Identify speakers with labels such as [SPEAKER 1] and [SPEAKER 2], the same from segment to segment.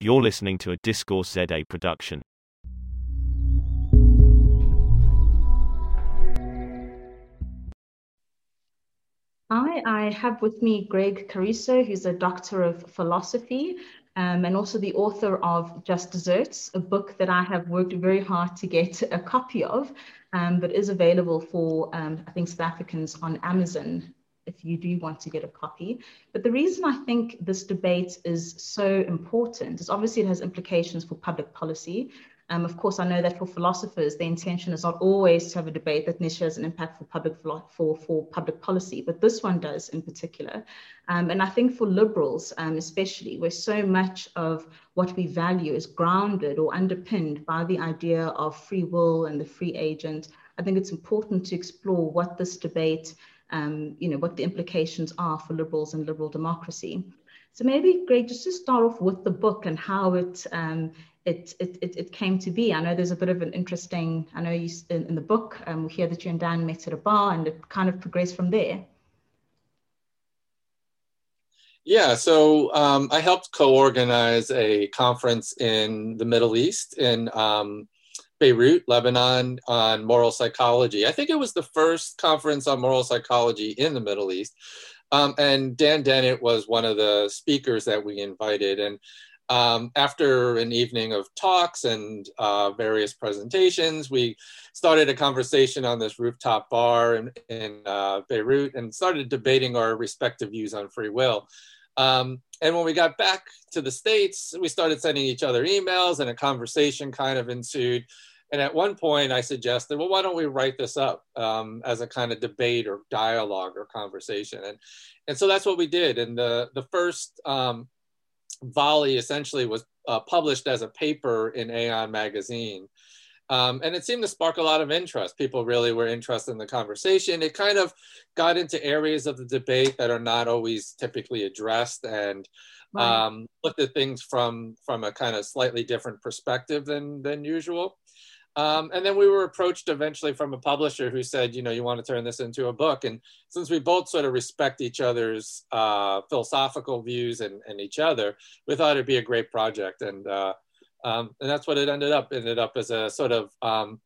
[SPEAKER 1] You're listening to a Discourse ZA production.
[SPEAKER 2] Hi, I have with me Gregg Caruso, who's a doctor of philosophy um, and also the author of Just Deserts, a book that I have worked very hard to get a copy of, um, but is available for, um, I think, South Africans on Amazon if you do want to get a copy. But the reason I think this debate is so important is obviously it has implications for public policy. Um, of course, I know that for philosophers, the intention is not always to have a debate that necessarily has an impact for public for, for public policy, but this one does in particular. Um, and I think for liberals, um, especially, where so much of what we value is grounded or underpinned by the idea of free will and the free agent, I think it's important to explore what this debate um, you know, what the implications are for liberals and liberal democracy. So maybe, Gregg, just to start off with the book and how it, um, it, it, it, it, came to be. I know there's a bit of an interesting, I know you in, in the book, um, we hear that you and Dan met at a bar and it kind of progressed from there.
[SPEAKER 3] Yeah, so um, I helped co-organize a conference in the Middle East in um, Beirut, Lebanon, on moral psychology. I think it was the first conference on moral psychology in the Middle East. Um, and Dan Dennett was one of the speakers that we invited. And um, after an evening of talks and uh, various presentations, we started a conversation on this rooftop bar in, in uh, Beirut and started debating our respective views on free will. Um, and when we got back to the States, we started sending each other emails and a conversation kind of ensued. And at one point, I suggested, well, why don't we write this up um, as a kind of debate or dialogue or conversation? And, and so that's what we did. And the, the first um, volley essentially was uh, published as a paper in Aeon magazine. Um, and it seemed to spark a lot of interest. People really were interested in the conversation. It kind of got into areas of the debate that are not always typically addressed and right. um, looked at things from, from a kind of slightly different perspective than, than usual. Um, and then we were approached eventually from a publisher who said, you know, you want to turn this into a book. And since we both sort of respect each other's uh, philosophical views and, and, each other, we thought it'd be a great project. And, uh, um, and that's what it ended up. It ended up as a sort of um,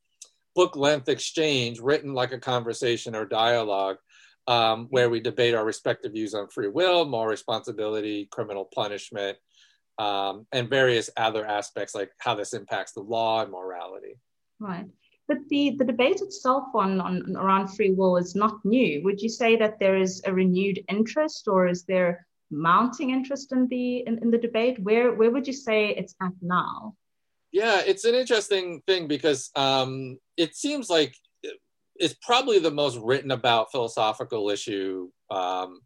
[SPEAKER 3] book length exchange written like a conversation or dialogue um, where we debate our respective views on free will, moral responsibility, criminal punishment, um, and various other aspects like how this impacts the law and morality.
[SPEAKER 2] Right. But the, the debate itself on, on around free will is not new. Would you say that there is a renewed interest or is there mounting interest in the in, in the debate? Where where would you say it's at now?
[SPEAKER 3] Yeah, it's an interesting thing because um, it seems like it's probably the most written about philosophical issue um,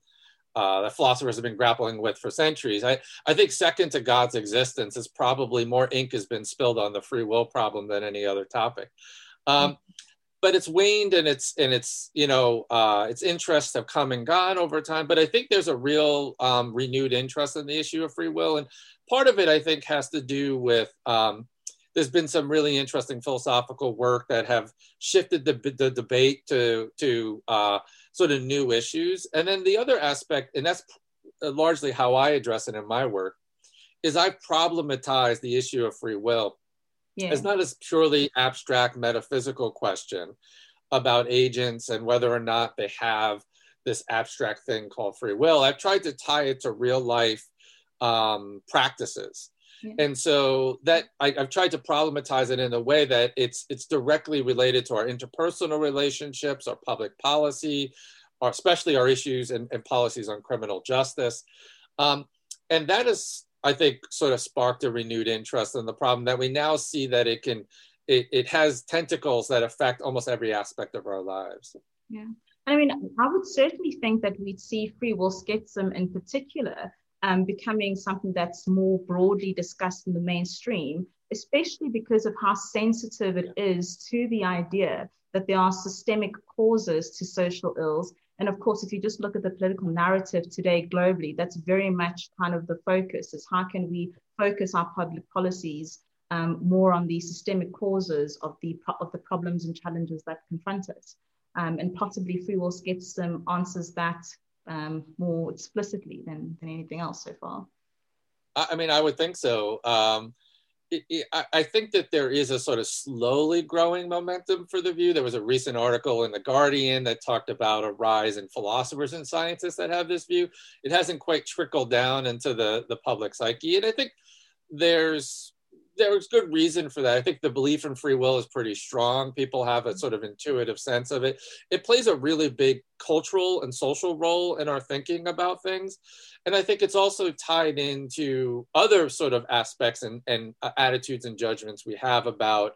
[SPEAKER 3] uh, that philosophers have been grappling with for centuries. I, I think second to God's existence is probably more ink has been spilled on the free will problem than any other topic. Um, but it's waned and it's and it's you know uh, its interests have come and gone over time. But I think there's a real um, renewed interest in the issue of free will, and part of it I think has to do with um, there's been some really interesting philosophical work that have shifted the, the debate to to uh, sort of new issues. And then the other aspect, and that's largely how I address it in my work, is I problematize the issue of free will yeah. as not as purely abstract metaphysical question about agents and whether or not they have this abstract thing called free will. I've tried to tie it to real life um, practices. Yeah. And so that I, have tried to problematize it in a way that it's it's directly related to our interpersonal relationships, our public policy, our, especially our issues and, and policies on criminal justice. Um, and that is, I think, sort of sparked a renewed interest in the problem that we now see that it can, it, it has tentacles that affect almost every aspect of our lives.
[SPEAKER 2] Yeah. I mean, I would certainly think that we'd see free will schism in particular um, becoming something that's more broadly discussed in the mainstream, especially because of how sensitive it is to the idea that there are systemic causes to social ills. And of course, if you just look at the political narrative today globally, that's very much kind of the focus is how can we focus our public policies um, more on the systemic causes of the, of the problems and challenges that confront us. Um, and possibly free will schism answers that um, more explicitly than, than anything else so far.
[SPEAKER 3] I, mean, I would think so. Um, it, it, I think that there is a sort of slowly growing momentum for the view. There was a recent article in The Guardian that talked about a rise in philosophers and scientists that have this view. It hasn't quite trickled down into the, the public psyche. And I think there's there's good reason for that. I think the belief in free will is pretty strong. People have a sort of intuitive sense of it. It plays a really big cultural and social role in our thinking about things. And I think it's also tied into other sort of aspects and, and uh, attitudes and judgments we have about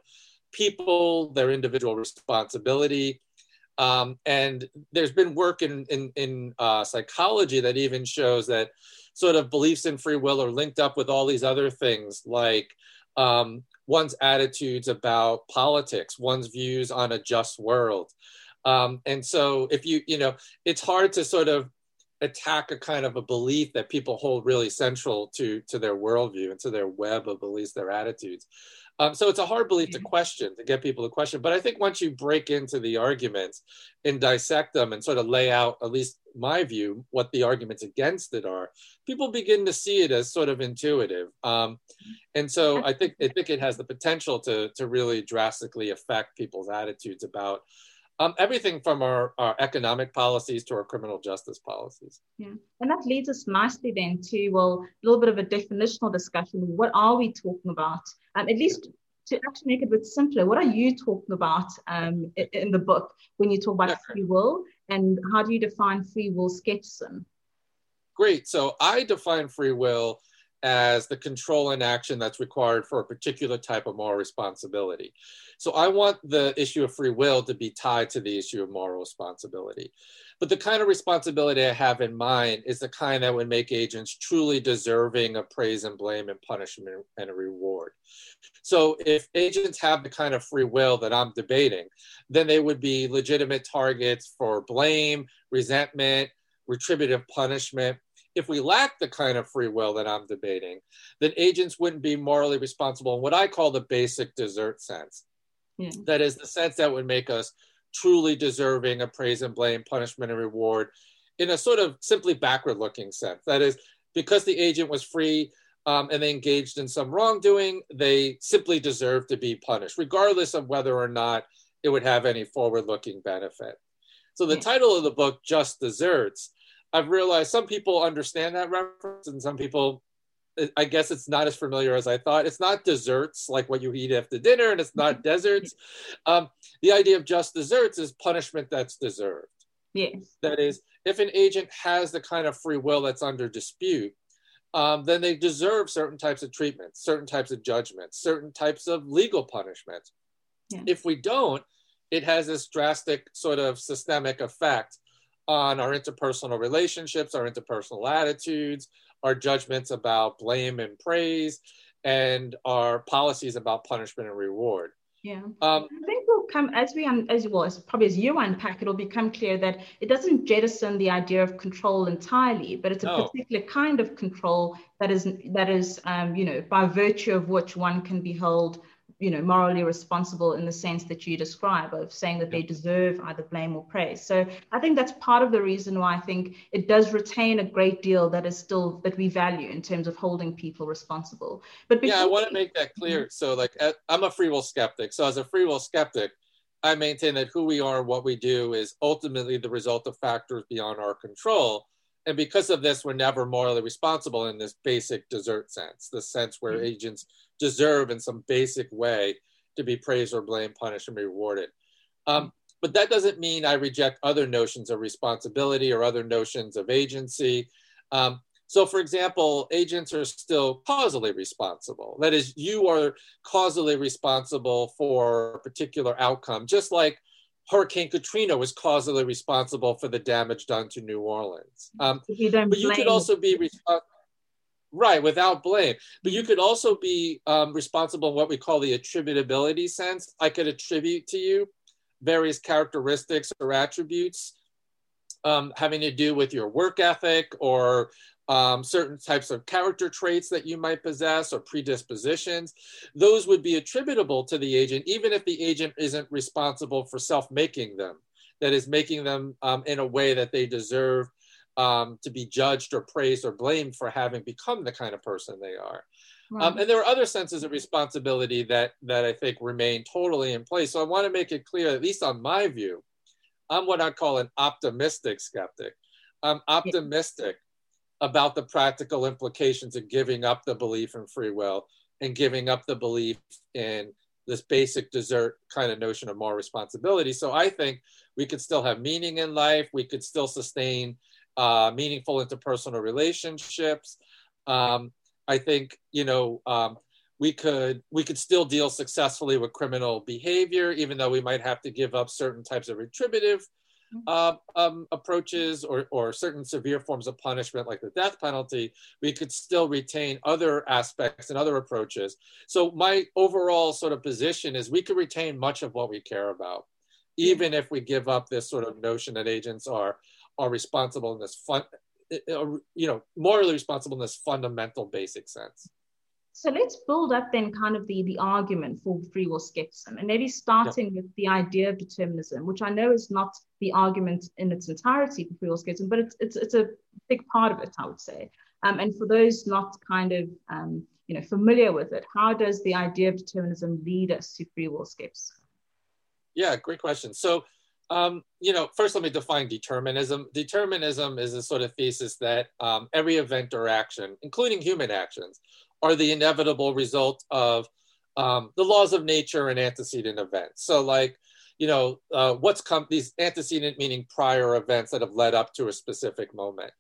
[SPEAKER 3] people, their individual responsibility. Um, and there's been work in, in, in uh, psychology that even shows that sort of beliefs in free will are linked up with all these other things like um, one's attitudes about politics, one's views on a just world. Um, and so if you, you know, it's hard to sort of attack a kind of a belief that people hold really central to to their worldview and to their web of beliefs, their attitudes. Um, so it's a hard belief to mm-hmm. question, to get people to question. But I think once you break into the arguments and dissect them and sort of lay out, at least my view, what the arguments against it are, people begin to see it as sort of intuitive. Um, and so I think I think it has the potential to to really drastically affect people's attitudes about um, everything from our, our economic policies to our criminal justice policies.
[SPEAKER 2] Yeah, and that leads us nicely then to, well, a little bit of a definitional discussion. What are we talking about? Um, at least to actually make it a bit simpler, what are you talking about um, in the book when you talk about yeah. free will? And how do you define free will skepticism?
[SPEAKER 3] Great. So I define free will as the control and action that's required for a particular type of moral responsibility. So I want the issue of free will to be tied to the issue of moral responsibility. But the kind of responsibility I have in mind is the kind that would make agents truly deserving of praise and blame and punishment and a reward. So if agents have the kind of free will that I'm debating, then they would be legitimate targets for blame, resentment, retributive punishment, if we lack the kind of free will that I'm debating, then agents wouldn't be morally responsible in what I call the basic desert sense. Yeah. That is the sense that would make us truly deserving of praise and blame, punishment and reward in a sort of simply backward looking sense. That is, because the agent was free um, and they engaged in some wrongdoing, they simply deserve to be punished, regardless of whether or not it would have any forward looking benefit. So the yeah. title of the book, Just Deserts, I've realized some people understand that reference and some people I guess it's not as familiar as I thought. It's not desserts like what you eat after dinner, and it's not deserts. Um, the idea of just deserts is punishment that's deserved.
[SPEAKER 2] Yes.
[SPEAKER 3] That is, if an agent has the kind of free will that's under dispute, um, then they deserve certain types of treatment, certain types of judgments, certain types of legal punishment. Yeah. If we don't, it has this drastic sort of systemic effect on our interpersonal relationships, our interpersonal attitudes, our judgments about blame and praise, and our policies about punishment and reward.
[SPEAKER 2] Yeah, um, I think we'll come as we as well as probably as you unpack, it'll become clear that it doesn't jettison the idea of control entirely, but it's a no. particular kind of control that is that is um, you know by virtue of which one can be held you know morally responsible in the sense that you describe of saying that they deserve either blame or praise. So i think that's part of the reason why i think it does retain a great deal that is still that we value in terms of holding people responsible.
[SPEAKER 3] But yeah i want to make that clear. So like i'm a free will skeptic. So as a free will skeptic i maintain that who we are and what we do is ultimately the result of factors beyond our control. And because of this we're never morally responsible in this basic desert sense the sense where mm-hmm. agents deserve in some basic way to be praised or blamed, punished, and rewarded. Um, but that doesn't mean I reject other notions of responsibility or other notions of agency. Um, so, for example, agents are still causally responsible. That is, you are causally responsible for a particular outcome, just like Hurricane Katrina was causally responsible for the damage done to New Orleans. Um, you but you could also be responsible Right, without blame. But you could also be um, responsible in what we call the attributability sense. I could attribute to you various characteristics or attributes um, having to do with your work ethic or um, certain types of character traits that you might possess or predispositions. Those would be attributable to the agent, even if the agent isn't responsible for self making them, that is, making them um, in a way that they deserve um, to be judged or praised or blamed for having become the kind of person they are. Um,
[SPEAKER 2] Right.
[SPEAKER 3] Um, and there are other senses of responsibility that that I think remain totally in place. So I want to make it clear, at least on my view, I'm what I call an optimistic skeptic. I'm optimistic about the practical implications of giving up the belief in free will and giving up the belief in this basic desert kind of notion of moral responsibility. So I think we could still have meaning in life. We could still sustain uh, meaningful interpersonal relationships. Um, I think you know um, we could we could still deal successfully with criminal behavior, even though we might have to give up certain types of retributive uh, um, approaches or, or certain severe forms of punishment like the death penalty, we could still retain other aspects and other approaches. So my overall sort of position is we could retain much of what we care about, even if we give up this sort of notion that agents are are responsible in this fun, you know, morally responsible in this fundamental basic sense.
[SPEAKER 2] So let's build up then kind of the, the argument for free will skepticism and maybe starting yep. with the idea of determinism, which I know is not the argument in its entirety for free will skepticism, but it's, it's, it's a big part of it, I would say. Um, and for those not kind of um, you know familiar with it, how does the idea of determinism lead us to free will skepticism?
[SPEAKER 3] Yeah, great question. So um, you know, first let me define determinism. Determinism is a sort of thesis that um, every event or action, including human actions, are the inevitable result of um, the laws of nature and antecedent events. So, like, you know, uh, what's come these antecedent meaning prior events that have led up to a specific moment.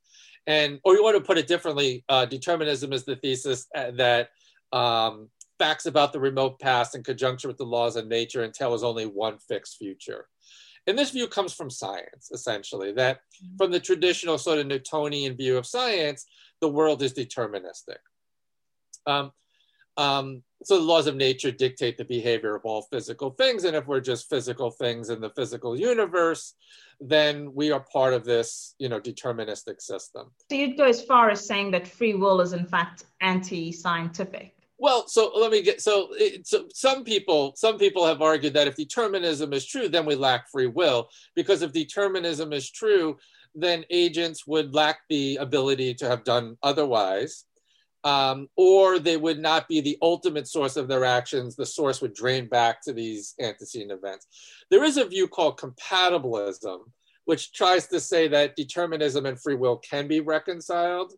[SPEAKER 3] And, or you want to put it differently, uh, determinism is the thesis uh, that um, facts about the remote past in conjunction with the laws of nature entail as only one fixed future. And this view comes from science, essentially, that from the traditional sort of Newtonian view of science, the world is deterministic. Um, um, so the laws of nature dictate the behavior of all physical things. And if we're just physical things in the physical universe, then we are part of this, you know, deterministic system.
[SPEAKER 2] So you'd go as far as saying that free will is in fact anti-scientific.
[SPEAKER 3] Well, so let me get so, it, so some people some people have argued that if determinism is true, then we lack free will because if determinism is true, then agents would lack the ability to have done otherwise, um, or they would not be the ultimate source of their actions. The source would drain back to these antecedent events. There is a view called compatibilism, which tries to say that determinism and free will can be reconciled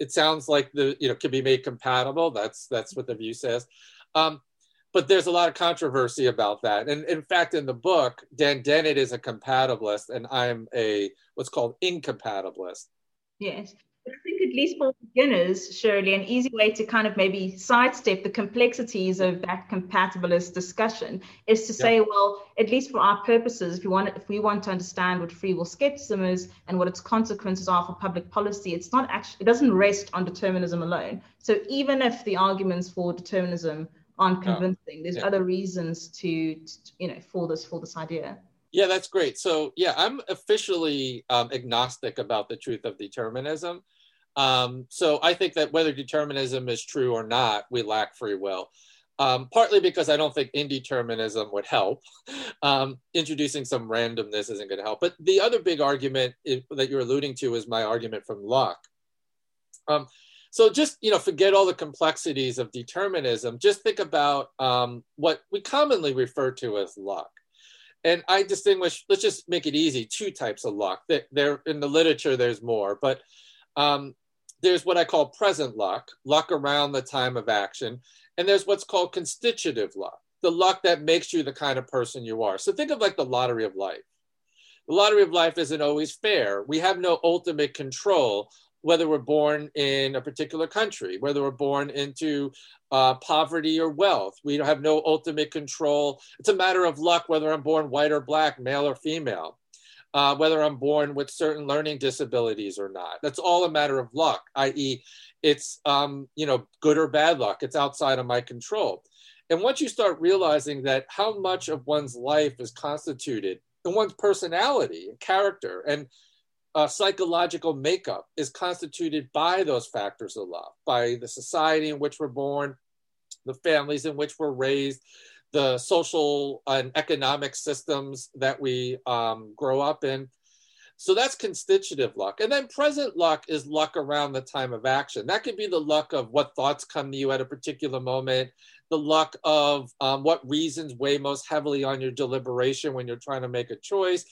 [SPEAKER 3] it sounds like the you know can be made compatible. That's that's what the view says. Um, but there's a lot of controversy about that. And in fact, in the book, Dan Dennett is a compatibilist, and I'm a what's called incompatibilist.
[SPEAKER 2] Yes. I think at least for beginners, surely, an easy way to kind of maybe sidestep the complexities of that compatibilist discussion is to say, yeah. well, at least for our purposes, if we want if we want to understand what free will skepticism is and what its consequences are for public policy, it's not actually it doesn't rest on determinism alone. So even if the arguments for determinism aren't convincing, there's yeah. other reasons to, to you know for this for this idea.
[SPEAKER 3] Yeah, that's great. So, yeah, I'm officially um, agnostic about the truth of determinism. Um, so, I think that whether determinism is true or not, we lack free will. Um, partly because I don't think indeterminism would help. Um, introducing some randomness isn't going to help. But the other big argument that you're alluding to is my argument from Luck. Um, so just you know, forget all the complexities of determinism. Just think about um, what we commonly refer to as luck and I distinguish. Let's just make it easy. Two types of luck. There in the literature, there's more, but um, there's what I call present luck, luck around the time of action, and there's what's called constitutive luck, the luck that makes you the kind of person you are. So think of like the lottery of life. The lottery of life isn't always fair. We have no ultimate control whether we're born in a particular country, whether we're born into uh, poverty or wealth. We have no ultimate control. It's a matter of luck whether I'm born white or black, male or female, uh, whether I'm born with certain learning disabilities or not. That's all a matter of luck, i.e., it's um, you know good or bad luck. It's outside of my control. And once you start realizing that how much of one's life is constituted and one's personality character and uh, psychological makeup is constituted by those factors of love, by the society in which we're born, the families in which we're raised, the social and economic systems that we um, grow up in. So that's constitutive luck. And then present luck is luck around the time of action. That could be the luck of what thoughts come to you at a particular moment, the luck of um, what reasons weigh most heavily on your deliberation when you're trying to make a choice.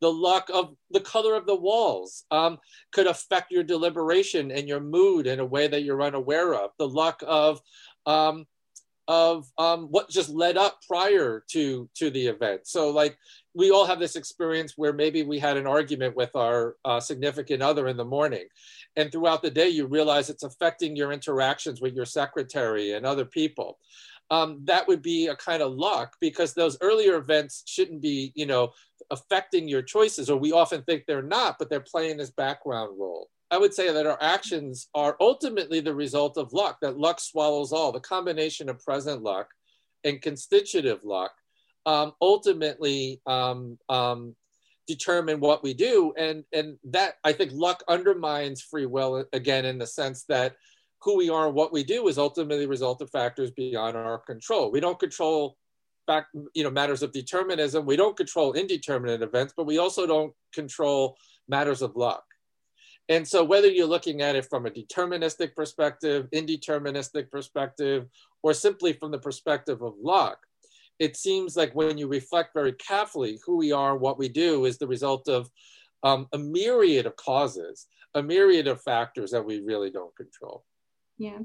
[SPEAKER 3] The luck of the color of the walls um, could affect your deliberation and your mood in a way that you're unaware of. The luck of um, of um, what just led up prior to to the event. So like we all have this experience where maybe we had an argument with our uh, significant other in the morning, and throughout the day you realize it's affecting your interactions with your secretary and other people. Um, that would be a kind of luck because those earlier events shouldn't be, you know, affecting your choices, or we often think they're not, but they're playing this background role. I would say that our actions are ultimately the result of luck, that luck swallows all. The combination of present luck and constitutive luck um, ultimately um, um, determine what we do. And, and that, I think, luck undermines free will again in the sense that who we are and what we do is ultimately a result of factors beyond our control. We don't control fact, you know, matters of determinism. We don't control indeterminate events, but we also don't control matters of luck. And so, whether you're looking at it from a deterministic perspective, indeterministic perspective, or simply from the perspective of luck, it seems like when you reflect very carefully who we are, what we do, is the result of um, a myriad of causes, a myriad of factors that we really don't control.
[SPEAKER 2] Yeah.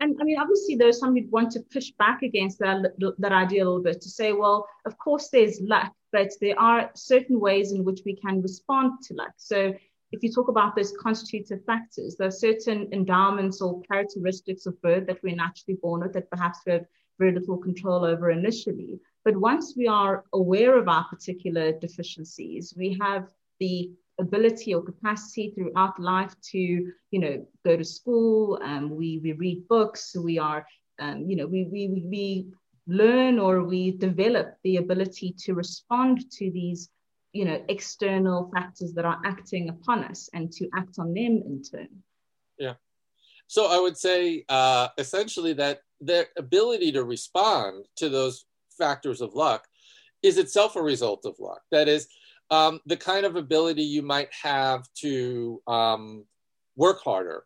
[SPEAKER 2] And I mean, obviously, there's some who want to push back against that, that idea a little bit to say, well, of course, there's luck, but there are certain ways in which we can respond to luck. So if you talk about those constitutive factors, there are certain endowments or characteristics of birth that we're naturally born with that perhaps we have very little control over initially. But once we are aware of our particular deficiencies, we have the ability or capacity throughout life to, you know, go to school, um, we, we read books, we are, um, you know, we, we, we learn or we develop the ability to respond to these you know external factors that are acting upon us and to act on them in turn.
[SPEAKER 3] Yeah. So i would say uh, essentially that their ability to respond to those factors of luck is itself a result of luck. That is um, the kind of ability you might have to um, work harder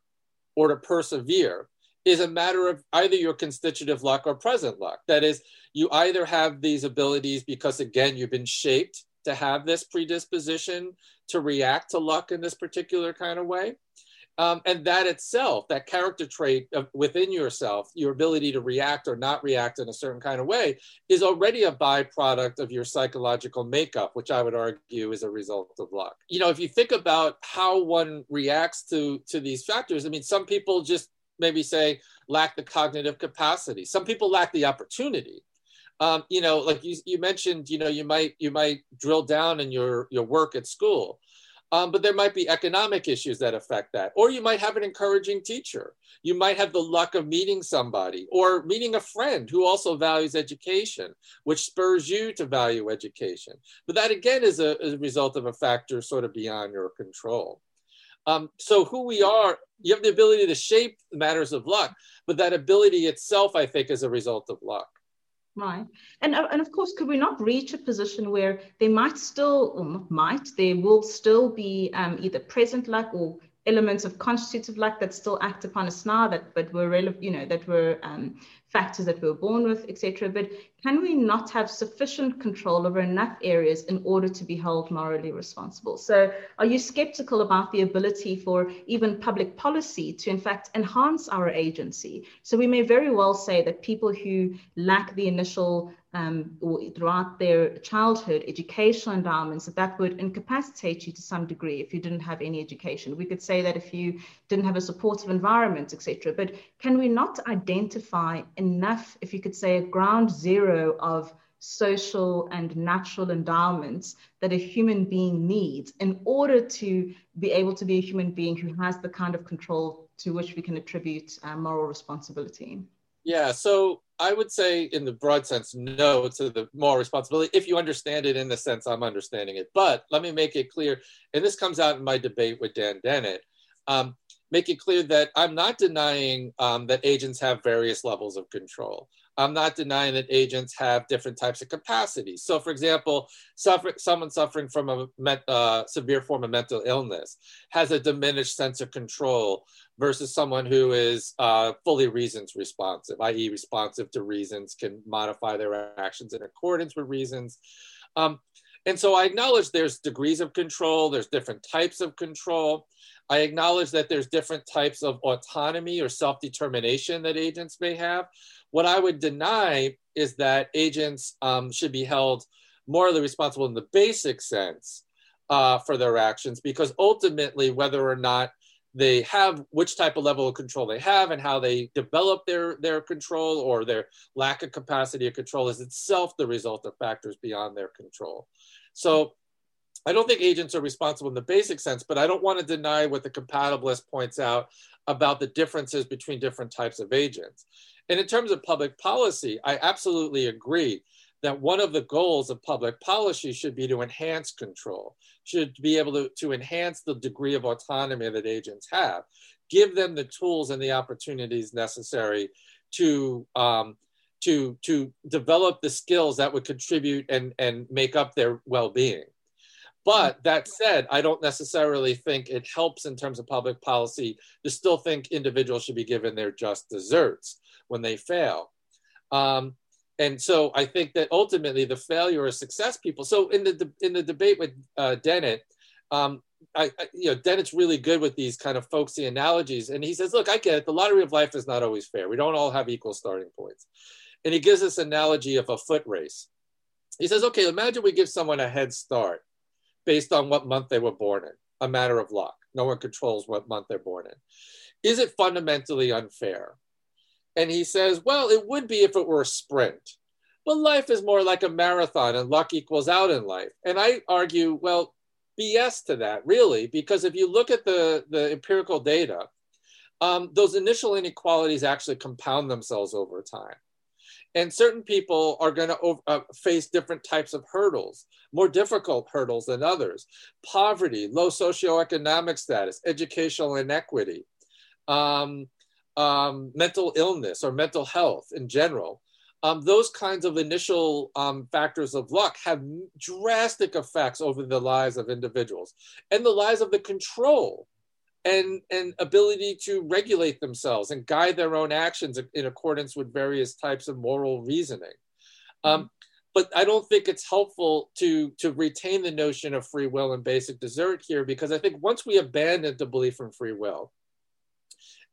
[SPEAKER 3] or to persevere is a matter of either your constitutive luck or present luck. That is, you either have these abilities because, again, you've been shaped to have this predisposition to react to luck in this particular kind of way. Um, and that itself, that character trait of, within yourself, your ability to react or not react in a certain kind of way, is already a byproduct of your psychological makeup, which I would argue is a result of luck. You know, if you think about how one reacts to to these factors, I mean, some people just maybe say lack the cognitive capacity. Some people lack the opportunity um, you know, like you, you mentioned, you know, you might you might drill down in your your work at school, um, but there might be economic issues that affect that, or you might have an encouraging teacher. You might have the luck of meeting somebody or meeting a friend who also values education, which spurs you to value education. But that again is a, a result of a factor sort of beyond your control. Um, so who we are, you have the ability to shape matters of luck, but that ability itself, I think, is a result of luck.
[SPEAKER 2] Right. And, uh, and of course, could we not reach a position where they might still, or not might, there will still be um, either present luck or elements of constitutive luck that still act upon us now that but were relevant, you know, that were um, factors that we were born with, etc. But can we not have sufficient control over enough areas in order to be held morally responsible? So, are you skeptical about the ability for even public policy to, in fact, enhance our agency? So, we may very well say that people who lack the initial um, throughout their childhood educational endowments that that would incapacitate you to some degree if you didn't have any education. We could say that if you didn't have a supportive environment etc but can we not identify enough if you could say a ground zero of social and natural endowments that a human being needs in order to be able to be a human being who has the kind of control to which we can attribute uh, moral responsibility
[SPEAKER 3] yeah so I would say, in the broad sense, no to the moral responsibility if you understand it in the sense I'm understanding it. But let me make it clear, and this comes out in my debate with Dan Dennett. Um, make it clear that I'm not denying um, that agents have various levels of control. I'm not denying that agents have different types of capacities. So, for example, suffer, someone suffering from a uh, severe form of mental illness has a diminished sense of control versus someone who is uh, fully reasons responsive, i.e., responsive to reasons, can modify their actions in accordance with reasons. Um, and so I acknowledge there's degrees of control, there's different types of control. I acknowledge that there's different types of autonomy or self determination that agents may have. What I would deny is that agents um, should be held morally responsible in the basic sense uh, for their actions, because ultimately, whether or not they have which type of level of control they have and how they develop their their control or their lack of capacity of control is itself the result of factors beyond their control so I don't think agents are responsible in the basic sense, but I don't want to deny what the compatibilist points out about the differences between different types of agents. And in terms of public policy, I absolutely agree that one of the goals of public policy should be to enhance control, should be able to, to enhance the degree of autonomy that agents have, give them the tools and the opportunities necessary to um, to to develop the skills that would contribute and and make up their well-being. But that said i don't necessarily think it helps in terms of public policy to still think individuals should be given their just deserts when they fail. Um, and so i think that ultimately the failure or success people so in the in the debate with uh, dennett um, I, I, you know, Dennett's really good with these kind of folksy analogies. And he says, look, I get it. The lottery of life is not always fair. We don't all have equal starting points. And he gives this analogy of a foot race. He says, okay, imagine we give someone a head start based on what month they were born in, a matter of luck. No one controls what month they're born in. Is it fundamentally unfair? And he says, well, it would be if it were a sprint. But life is more like a marathon and luck equals out in life. And I argue, well, BS to that, really, because if you look at the, the empirical data, um, those initial inequalities actually compound themselves over time. And certain people are going to uh, face different types of hurdles, more difficult hurdles than others. Poverty, low socioeconomic status, educational inequity, um, um, mental illness or mental health in general. Um, those kinds of initial um, factors of luck have drastic effects over the lives of individuals and the lives of the control and and ability to regulate themselves and guide their own actions in accordance with various types of moral reasoning um, but i don't think it's helpful to to retain the notion of free will and basic desert here because i think once we abandon the belief in free will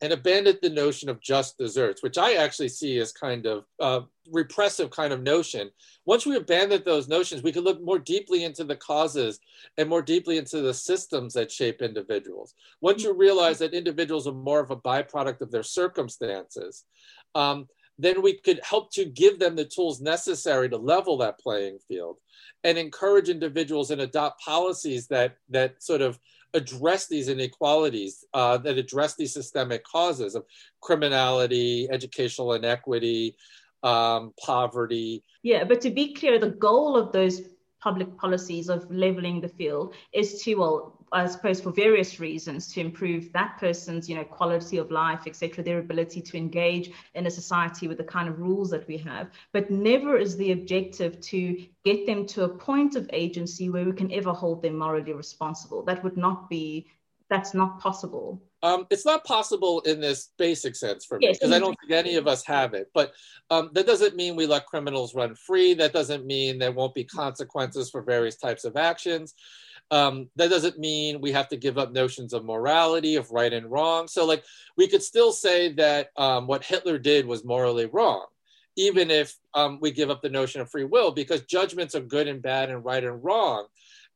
[SPEAKER 3] and abandoned the notion of just deserts, which I actually see as kind of uh, repressive kind of notion. Once we abandon those notions, we can look more deeply into the causes and more deeply into the systems that shape individuals. Once you realize that individuals are more of a byproduct of their circumstances, um, then we could help to give them the tools necessary to level that playing field and encourage individuals and adopt policies that that sort of address these inequalities, uh, that address these systemic causes of criminality, educational inequity, um, poverty.
[SPEAKER 2] Yeah, but to be clear, the goal of those public policies of leveling the field is to, well, I suppose for various reasons, to improve that person's, you know, quality of life, etc., their ability to engage in a society with the kind of rules that we have. But never is the objective to get them to a point of agency where we can ever hold them morally responsible. That would not be, that's not possible.
[SPEAKER 3] Um, it's not possible in this basic sense for me because yes, I don't think any of us have it. But um, that doesn't mean we let criminals run free. That doesn't mean there won't be consequences for various types of actions. Um, that doesn't mean we have to give up notions of morality, of right and wrong. So, like, we could still say that um, what Hitler did was morally wrong, even if um, we give up the notion of free will, because judgments of good and bad and right and wrong,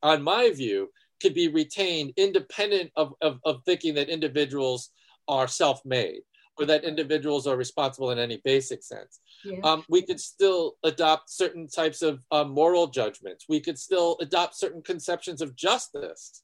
[SPEAKER 3] on my view, could be retained independent of, of, of thinking that individuals are self made or that individuals are responsible in any basic sense. Yeah. Um, we could still adopt certain types of uh, moral judgments. We could still adopt certain conceptions of justice,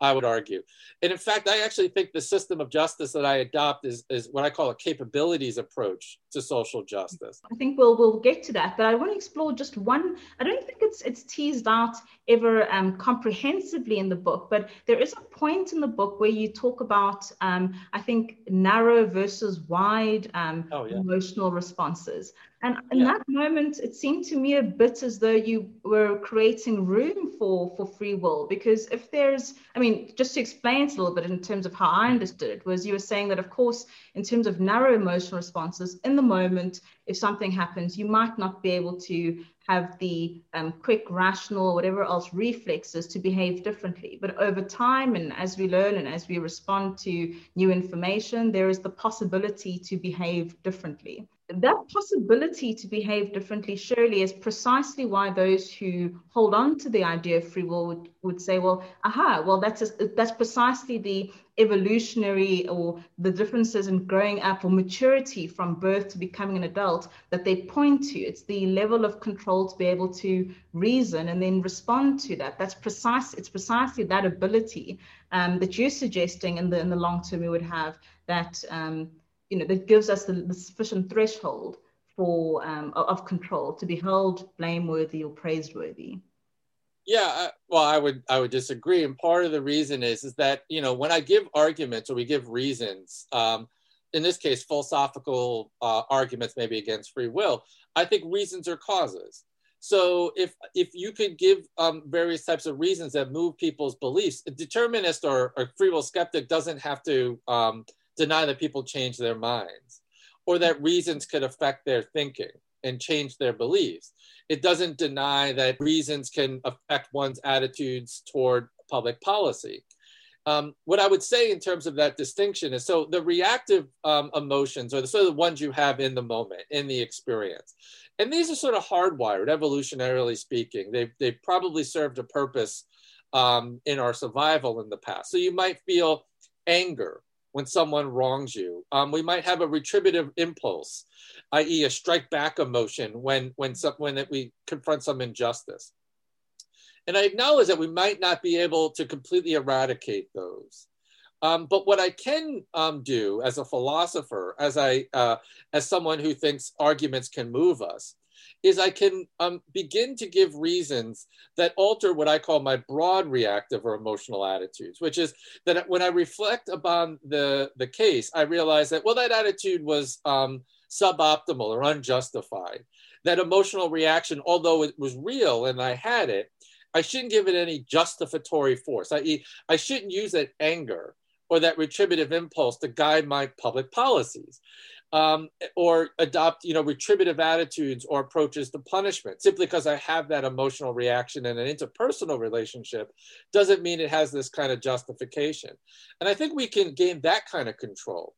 [SPEAKER 3] I would argue. And in fact, I actually think the system of justice that I adopt is, is what I call a capabilities approach to social justice.
[SPEAKER 2] I think we'll we'll get to that, but I want to explore just one. I don't think it's it's teased out ever um, comprehensively in the book, but there is a point in the book where you talk about um, I think narrow versus wide um, oh, yeah. emotional responses. And in yeah. that moment, it seemed to me a bit as though you were creating room for, for free will. Because if there's, I mean, just to explain it a little bit in terms of how I understood it, was you were saying that, of course, in terms of narrow emotional responses, in the moment, if something happens, you might not be able to have the um, quick, rational, or whatever else reflexes to behave differently. But over time, and as we learn and as we respond to new information, there is the possibility to behave differently that possibility to behave differently surely is precisely why those who hold on to the idea of free will would, would say well aha well that's a, that's precisely the evolutionary or the differences in growing up or maturity from birth to becoming an adult that they point to. It's the level of control to be able to reason and then respond to that. That's precise it's precisely that ability um, that you're suggesting in the in the long term we would have that um, you know, that gives us the, the sufficient threshold for um, of control to be held blameworthy or praiseworthy.
[SPEAKER 3] Yeah, well, I would I would disagree, and part of the reason is is that you know when I give arguments or we give reasons, um, in this case, philosophical uh, arguments maybe against free will, I think reasons are causes. So if if you could give um, various types of reasons that move people's beliefs, a determinist or, or free will skeptic doesn't have to um, deny that people change their minds or that reasons could affect their thinking and change their beliefs. It doesn't deny that reasons can affect one's attitudes toward public policy. Um, what I would say in terms of that distinction is so the reactive um, emotions are the sort of the ones you have in the moment, in the experience. And these are sort of hardwired, evolutionarily speaking. They've, they've probably served a purpose um, in our survival in the past. So you might feel anger when someone wrongs you. Um, we might have a retributive impulse, i.e., a strike back emotion when when some, when we confront some injustice. And I acknowledge that we might not be able to completely eradicate those. Um, but what I can um, do as a philosopher, as I uh, as someone who thinks arguments can move us, is I can um, begin to give reasons that alter what I call my broad reactive or emotional attitudes, which is that when I reflect upon the, the case, I realize that, well, that attitude was um, suboptimal or unjustified. That emotional reaction, although it was real and I had it, I shouldn't give it any justificatory force. I, I shouldn't use that anger or that retributive impulse to guide my public policies um, or adopt you know retributive attitudes or approaches to punishment. Simply because i have that emotional reaction in an interpersonal relationship doesn't mean it has this kind of justification. And i think we can gain that kind of control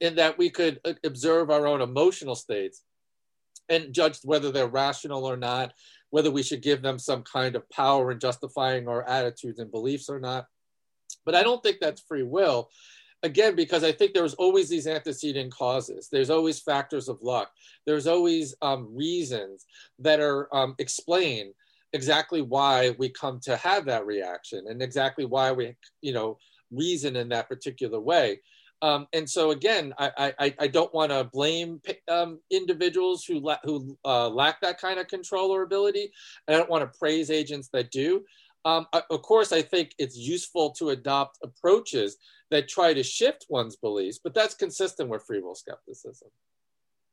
[SPEAKER 3] in that we could uh, observe our own emotional states and judge whether they're rational or not whether we should give them some kind of power in justifying our attitudes and beliefs or not but i don't think that's free will. Again because i think there's always these antecedent causes. There's always factors of luck. There's always um, reasons that are um, explain exactly why we come to have that reaction and exactly why we you know reason in that particular way. Um, and so again i i, I don't want to blame um, individuals who la- who uh, lack that kind of control or ability. I don't want to praise agents that do um, of course i think it's useful to adopt approaches that try to shift one's beliefs, but that's consistent with free will skepticism.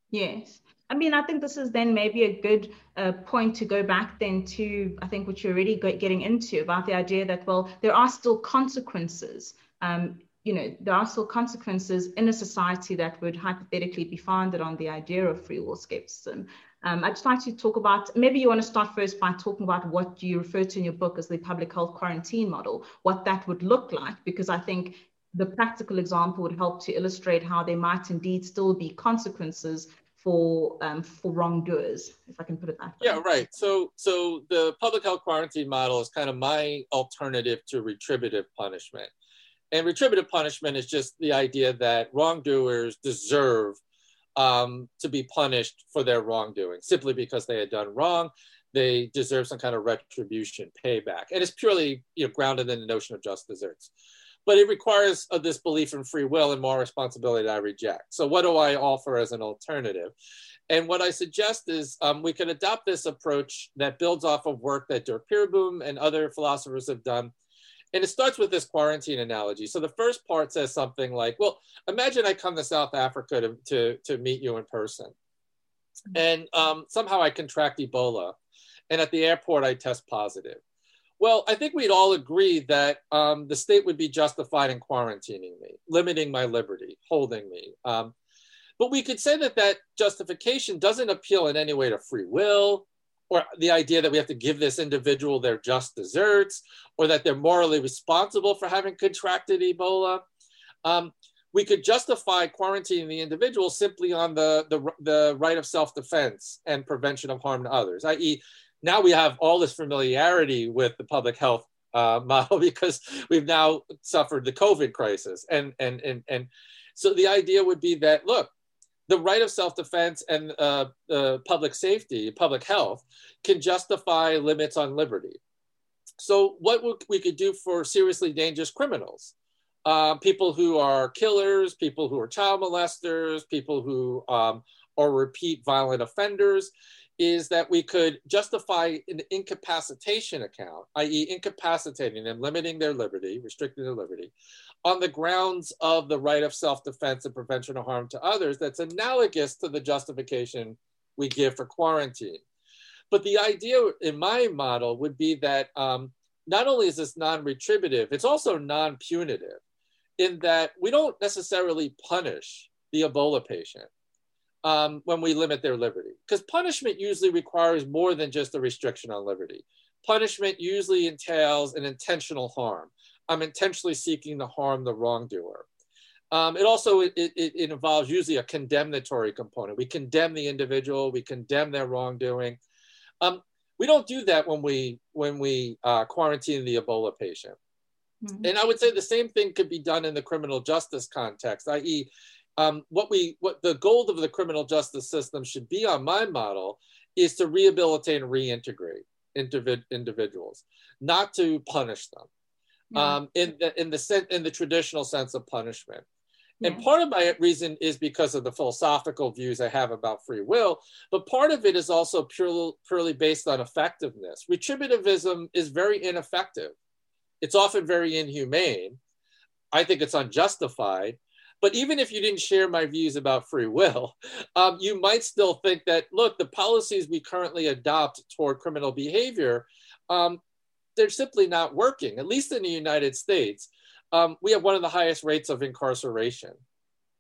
[SPEAKER 2] Yes. I mean, I think this is then maybe a good uh, point to go back then to, I think, what you're already getting into about the idea that, well, there are still consequences. Um, you know, there are still consequences in a society that would hypothetically be founded on the idea of free will skepticism. Um, I'd just like to talk about, maybe you want to start first by talking about what you refer to in your book as the public health quarantine model, what that would look like, because I think the practical example would help to illustrate how there might indeed still be consequences for um, for wrongdoers, if I can put it that way.
[SPEAKER 3] Yeah, right. So so the public health quarantine model is kind of my alternative to retributive punishment. And retributive punishment is just the idea that wrongdoers deserve um, to be punished for their wrongdoing simply because they had done wrong. They deserve some kind of retribution, payback, and it's purely you know grounded in the notion of just deserts. but it requires a, this belief in free will and moral responsibility that I reject. So, what do I offer as an alternative? And what I suggest is um, we can adopt this approach that builds off of work that Derk Pereboom and other philosophers have done. And it starts with this quarantine analogy. So the first part says something like, well, imagine I come to South Africa to, to, to meet you in person. And um, somehow I contract Ebola. And at the airport, I test positive. Well, I think we'd all agree that um, the state would be justified in quarantining me, limiting my liberty, holding me. Um, but we could say that that justification doesn't appeal in any way to free will or the idea that we have to give this individual their just deserts or that they're morally responsible for having contracted Ebola. Um, we could justify quarantining the individual simply on the, the, the right of self defense and prevention of harm to others, i.e., now we have all this familiarity with the public health uh, model because we've now suffered the COVID crisis. And, and, and, and so the idea would be that, look, the right of self-defense and uh, uh, public safety, public health, can justify limits on liberty. So, what we could do for seriously dangerous criminals, uh, people who are killers, people who are child molesters, people who um, are repeat violent offenders, is that we could justify an incapacitation account, i.e., incapacitating them, limiting their liberty, restricting their liberty, on the grounds of the right of self defense and prevention of harm to others that's analogous to the justification we give for quarantine. But the idea in my model would be that um, not only is this non retributive, it's also non punitive in that we don't necessarily punish the Ebola patient um, when we limit their liberty. Because punishment usually requires more than just a restriction on liberty. Punishment usually entails an intentional harm. I'm intentionally seeking to harm the wrongdoer. Um, it also it, it, it, involves usually a condemnatory component. We condemn the individual, we condemn their wrongdoing. Um, we don't do that when we when we uh, quarantine the Ebola patient. Mm-hmm. And I would say the same thing could be done in the criminal justice context, i.e., um, what we what the goal of the criminal justice system should be on my model is to rehabilitate and reintegrate individ- individuals, not to punish them. Um, in the in the in the traditional sense of punishment. Yeah. And part of my reason is because of the philosophical views I have about free will, but part of it is also purely, purely based on effectiveness. Retributivism is very ineffective. It's often very inhumane. I think it's unjustified. But even if you didn't share my views about free will, um, you might still think that, look, the policies we currently adopt toward criminal behavior um, they're simply not working. At least in the United States, um, we have one of the highest rates of incarceration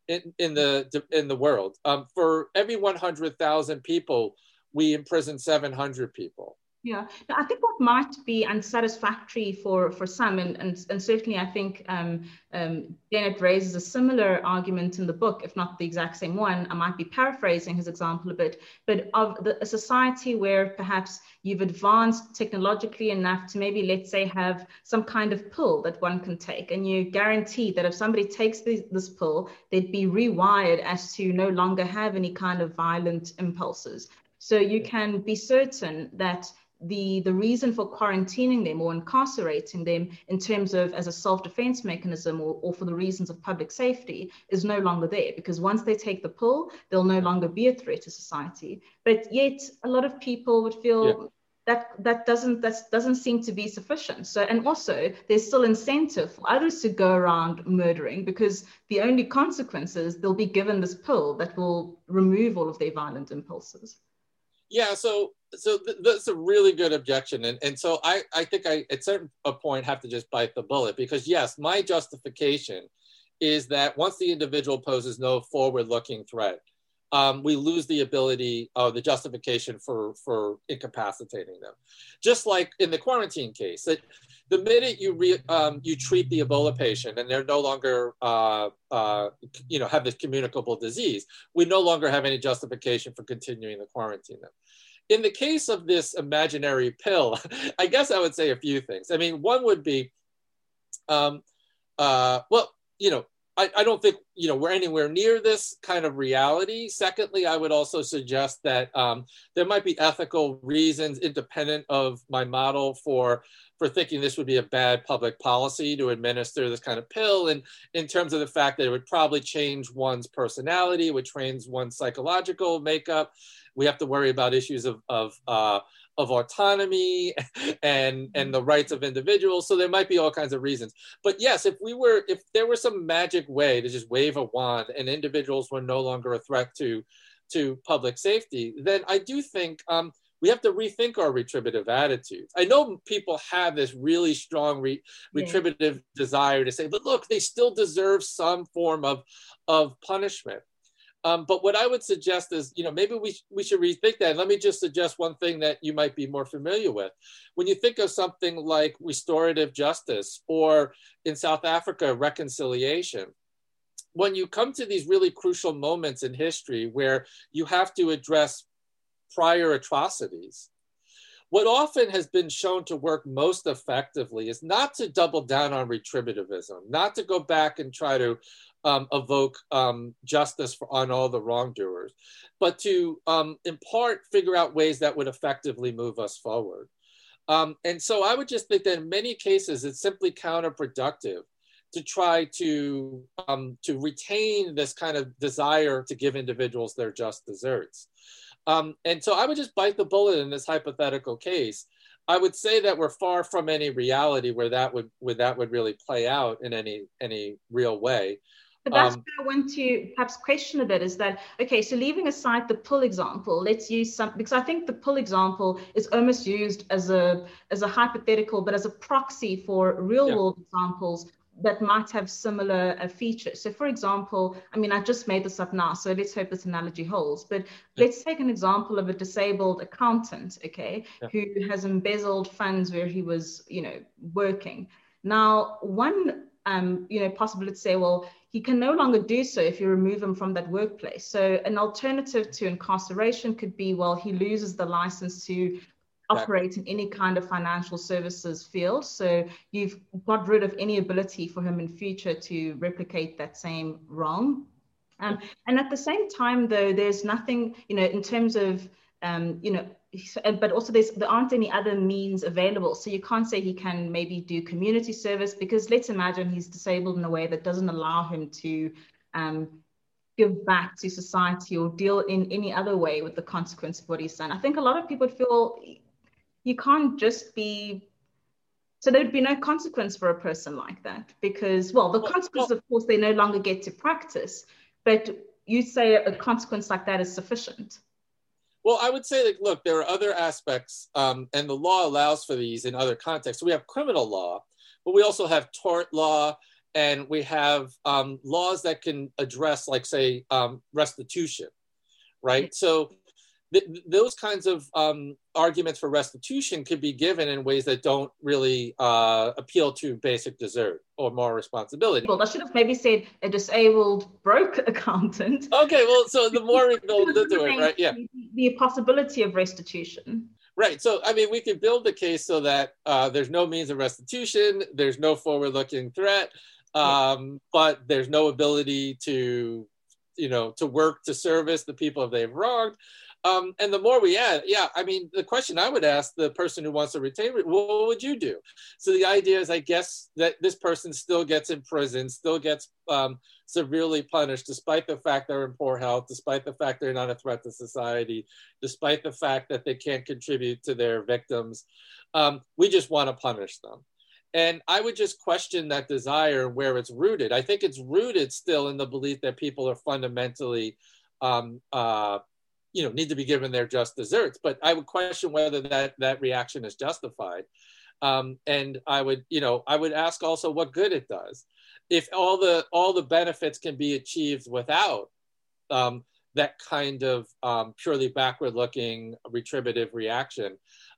[SPEAKER 3] in, in the in the world. Um, for every 100,000 people, we imprison 700 people.
[SPEAKER 2] Yeah, I think what might be unsatisfactory for, for some, and, and, and certainly I think um, um, Dennett raises a similar argument in the book, if not the exact same one. I might be paraphrasing his example a bit, but of the, a society where perhaps you've advanced technologically enough to maybe, let's say, have some kind of pill that one can take, and you guarantee that if somebody takes this, this pill, they'd be rewired as to no longer have any kind of violent impulses. So you can be certain that the, the reason for quarantining them or incarcerating them in terms of as a self-defense mechanism or, or for the reasons of public safety is no longer there because once they take the pill, they'll no longer be a threat to society. But yet a lot of people would feel yeah. that that doesn't that doesn't seem to be sufficient. So and also there's still incentive for others to go around murdering because the only consequences they'll be given this pill that will remove all of their violent impulses.
[SPEAKER 3] Yeah, so so th- that's a really good objection, and and so I I think I at certain a point have to just bite the bullet because yes, my justification is that once the individual poses no forward-looking threat, um, we lose the ability of the justification for for incapacitating them, just like in the quarantine case. That the minute you re, um, you treat the Ebola patient and they're no longer uh, uh, you know have this communicable disease, we no longer have any justification for continuing to quarantine them. In the case of this imaginary pill, I guess I would say a few things. I mean, one would be, um, uh, well, you know, I, I don't think you know we're anywhere near this kind of reality. Secondly, I would also suggest that um, there might be ethical reasons independent of my model for for thinking this would be a bad public policy to administer this kind of pill and in terms of the fact that it would probably change one's personality would change one's psychological makeup we have to worry about issues of, of uh, of autonomy and and the rights of individuals so there might be all kinds of reasons but yes if we were if there were some magic way to just wave a wand and individuals were no longer a threat to to public safety then i do think um, we have to rethink our retributive attitudes. I know people have this really strong re- retributive yeah. desire to say, but look, they still deserve some form of, of punishment. Um, but what I would suggest is, you know, maybe we, we should rethink that. Let me just suggest one thing that you might be more familiar with. When you think of something like restorative justice or in South Africa, reconciliation, when you come to these really crucial moments in history where you have to address prior atrocities. What often has been shown to work most effectively is not to double down on retributivism, not to go back and try to um, evoke um, justice for, on all the wrongdoers, but to, um, in part, figure out ways that would effectively move us forward. Um, and so I would just think that in many cases, it's simply counterproductive to try to um, to retain this kind of desire to give individuals their just deserts. Um, and so I would just bite the bullet in this hypothetical case. I would say that we're far from any reality where that would where that would really play out in any any real way.
[SPEAKER 2] But that's um, where I want to perhaps question a bit is that okay, so leaving aside the pull example, let's use some because I think the pull example is almost used as a as a hypothetical, but as a proxy for real yeah. world examples that might have similar uh, features. So, for example, I mean, I just made this up now, so let's hope this analogy holds. But yeah. let's take an example of a disabled accountant, okay, yeah. who has embezzled funds where he was, you know, working. Now, one, um, you know, possible to say, well, he can no longer do so if you remove him from that workplace. So, an alternative to incarceration could be, well, he loses the license to operate in any kind of financial services field. So you've got rid of any ability for him in future to replicate that same wrong. Um, and at the same time, though, there's nothing, you know, in terms of, um, you know, but also there's there aren't any other means available. So you can't say he can maybe do community service because let's imagine he's disabled in a way that doesn't allow him to um, give back to society or deal in any other way with the consequence of what he's done. I think a lot of people feel you can't just be so there'd be no consequence for a person like that because well the consequence of course they no longer get to practice but you say a consequence like that is sufficient.
[SPEAKER 3] Well i would say that look there are other aspects um, and the law allows for these in other contexts. So we have criminal law but we also have tort law and we have um, laws that can address like say um, restitution right. So th- those kinds of um, arguments for restitution could be given in ways that don't really uh, appeal to basic desert or moral responsibility.
[SPEAKER 2] Well, I should have maybe said a disabled broke accountant.
[SPEAKER 3] Okay, well, so the more we build into it, right? Yeah.
[SPEAKER 2] The possibility of restitution.
[SPEAKER 3] Right. So, I mean, we could build the case so that uh, there's no means of restitution, there's no forward looking threat, um, but there's no ability to, you know, to work to service the people they've wronged. Um, and the more we add, yeah, I mean, the question I would ask the person who wants to retain, what would you do? So the idea is, I guess, that this person still gets in prison, still gets um, severely punished, despite the fact they're in poor health, despite the fact they're not a threat to society, despite the fact that they can't contribute to their victims. Um, we just want to punish them. And I would just question that desire where it's rooted. I think it's rooted still in the belief that people are fundamentally um, uh, you know need to be given their just deserts but i would question whether that that reaction is justified. Um, and i would you know i would ask also what good it does. If all the all the benefits can be achieved without um, that kind of um, purely backward looking retributive reaction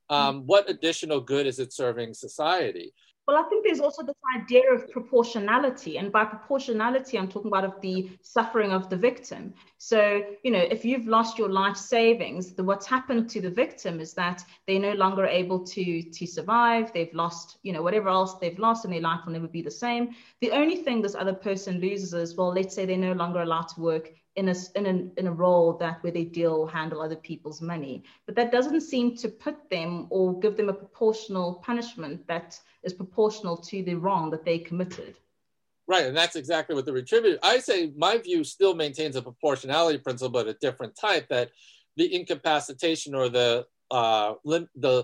[SPEAKER 3] um, what additional good is it serving society
[SPEAKER 2] Well, I think there's also this idea of proportionality. And by proportionality, I'm talking about of the suffering of the victim. So, you know, if you've lost your life savings, the, what's happened to the victim is that they're no longer able to, to survive. They've lost, you know, whatever else they've lost and their life will never be the same. The only thing this other person loses is, well, let's say they're no longer allowed to work in a, in a, in a role that where they deal handle other people's money. But that doesn't seem to put them or give them a proportional punishment that is proportional to the wrong that they committed.
[SPEAKER 3] Right and that's exactly what the retributive i say my view still maintains a proportionality principle but a different type that the incapacitation or the uh, lim- the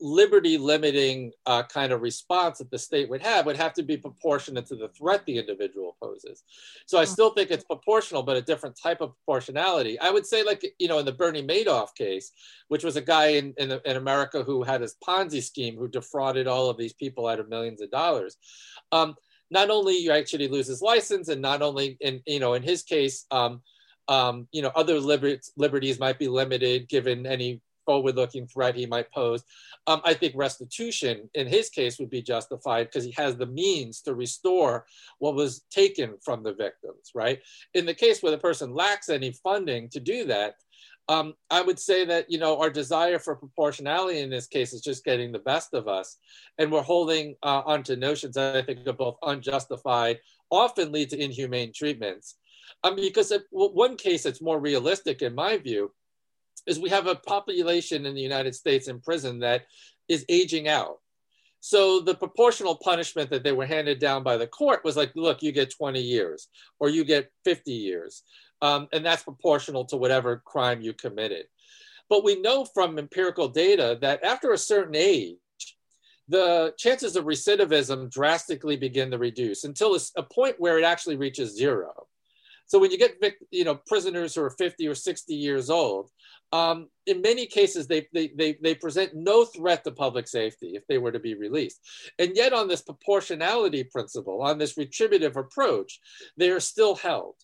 [SPEAKER 3] liberty limiting uh, kind of response that the state would have would have to be proportionate to the threat the individual poses. So I still think it's proportional, but a different type of proportionality. I would say, like, you know, in the Bernie Madoff case, which was a guy in, in, in America who had his Ponzi scheme who defrauded all of these people out of millions of dollars. Um, not only you actually lose his license, and not only in, you know, in his case, um, um, you know, other liber- liberties might be limited given any forward-looking threat he might pose. Um, I think restitution in his case would be justified because he has the means to restore what was taken from the victims, right? In the case where the person lacks any funding to do that, um, I would say that you know our desire for proportionality in this case is just getting the best of us, and we're holding uh, onto notions that I think are both unjustified, often lead to inhumane treatments. Um, because if, one case that's more realistic in my view is we have a population in the United States in prison that is aging out. So the proportional punishment that they were handed down by the court was like, look, you get 20 years or you get 50 years. Um, and that's proportional to whatever crime you committed. But we know from empirical data that after a certain age, the chances of recidivism drastically begin to reduce until a point where it actually reaches zero. So when you get you know prisoners who are 50 or 60 years old, um, in many cases they, they, they, they present no threat to public safety if they were to be released. And yet on this proportionality principle, on this retributive approach, they are still held.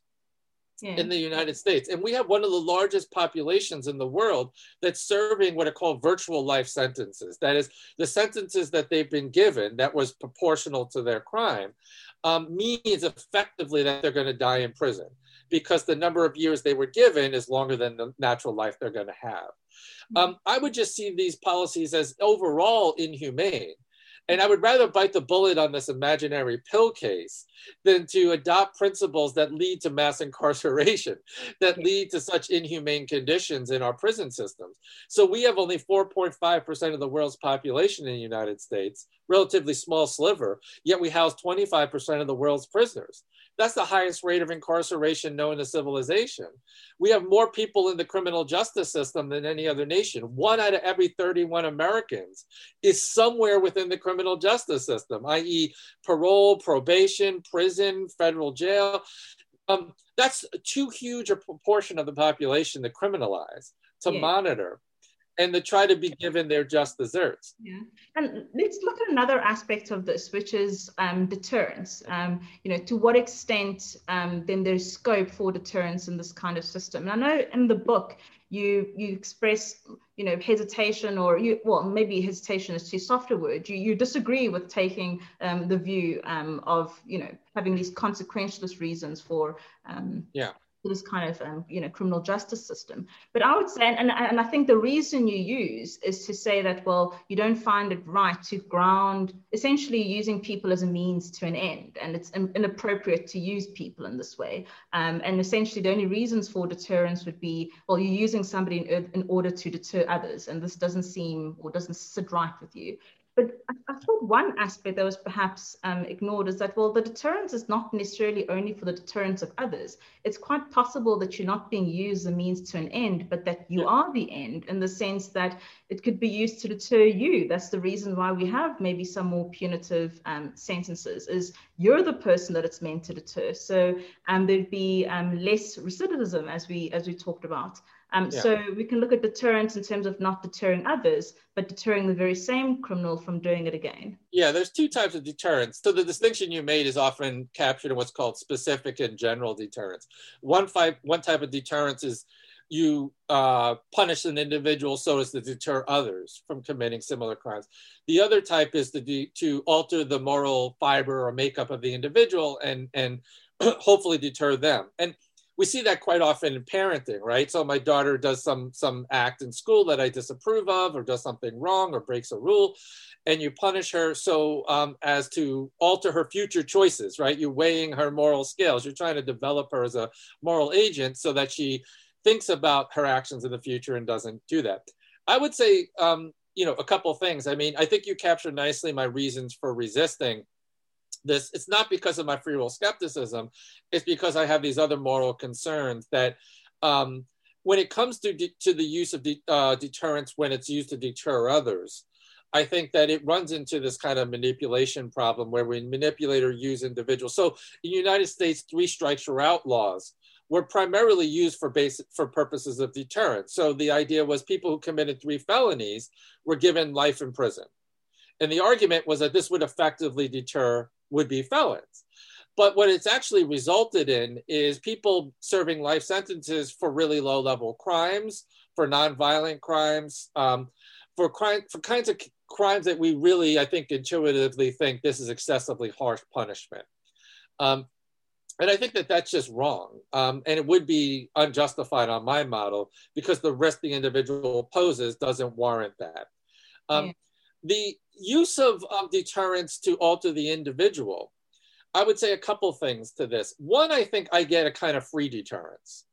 [SPEAKER 3] Yeah. in the United States. And we have one of the largest populations in the world that's serving what are called virtual life sentences. That is, the sentences that they've been given that was proportional to their crime um, means effectively that they're going to die in prison because the number of years they were given is longer than the natural life they're going to have. Um, I would just see these policies as overall inhumane. And I would rather bite the bullet on this imaginary pill case than to adopt principles that lead to mass incarceration, that lead to such inhumane conditions in our prison systems. So we have only 4.5% of the world's population in the United States, relatively small sliver, yet we house 25% of the world's prisoners. That's the highest rate of incarceration known to civilization. We have more people in the criminal justice system than any other nation. One out of every 31 Americans is somewhere within the criminal justice system, i.e., parole, probation, prison, federal jail. Um, that's too huge a proportion of the population to criminalize, to yeah. monitor and to try to be given their just deserts.
[SPEAKER 2] Yeah, and let's look at another aspect of this, which is um, deterrence. Um, you know, to what extent um, then there's scope for deterrence in this kind of system. And I know in the book you you express you know hesitation or you well maybe hesitation is too soft a word. You you disagree with taking um, the view um, of you know having these consequentialist reasons for um,
[SPEAKER 3] yeah
[SPEAKER 2] this kind of um, you know criminal justice system. But i would say and, and i think the reason you use is to say that well you don't find it right to ground essentially using people as a means to an end and it's inappropriate to use people in this way. Um, and essentially the only reasons for deterrence would be well you're using somebody in, in order to deter others and this doesn't seem or doesn't sit right with you but I, I thought one aspect that was perhaps um, ignored is that, well, the deterrence is not necessarily only for the deterrence of others. It's quite possible that you're not being used as a means to an end, but that you are the end in the sense that it could be used to deter you. That's the reason why we have maybe some more punitive um, sentences, is you're the person that it's meant to deter. So um, there'd be um, less recidivism, as we as we talked about. Um, yeah. So we can look at deterrence in terms of not deterring others, but deterring the very same criminal from doing it again.
[SPEAKER 3] Yeah, there's two types of deterrence. So the distinction you made is often captured in what's called specific and general deterrence. One type, one type of deterrence is you uh, punish an individual so as to deter others from committing similar crimes. The other type is to, de- to alter the moral fiber or makeup of the individual and, and hopefully deter them. And we see that quite often in parenting, right? So my daughter does some some act in school that I disapprove of, or does something wrong, or breaks a rule, and you punish her so um, as to alter her future choices, right? You're weighing her moral scales. You're trying to develop her as a moral agent so that she thinks about her actions in the future and doesn't do that. I would say, um, you know, a couple things. I mean, I think you captured nicely my reasons for resisting this. It's not because of my free will skepticism. It's because I have these other moral concerns that um, when it comes to, de- to the use of de- uh, deterrence when it's used to deter others, I think that it runs into this kind of manipulation problem where we manipulate or use individuals. So in the United States, three strikes are outlaws were primarily used for basic for purposes of deterrence. So the idea was people who committed three felonies were given life in prison. And the argument was that this would effectively deter would-be felons. But what it's actually resulted in is people serving life sentences for really low-level crimes, for nonviolent crimes, um, for crime for kinds of crimes that we really, I think, intuitively think this is excessively harsh punishment. Um, and I think that that's just wrong. Um, and it would be unjustified on my model because the risk the individual poses doesn't warrant that. Um, yeah. The use of, of deterrence to alter the individual, I would say a couple things to this. One, I think I get a kind of free deterrence.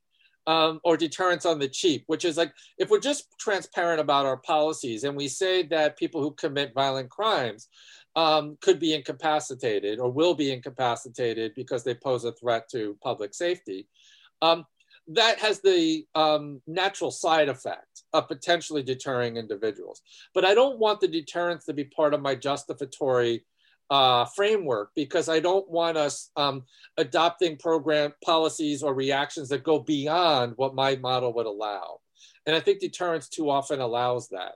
[SPEAKER 3] Um, or deterrence on the cheap, which is like if we're just transparent about our policies and we say that people who commit violent crimes um, could be incapacitated or will be incapacitated because they pose a threat to public safety. Um, that has the um, natural side effect of potentially deterring individuals. But I don't want the deterrence to be part of my justificatory uh, framework because I don't want us um, adopting program policies or reactions that go beyond what my model would allow. And I think deterrence too often allows that.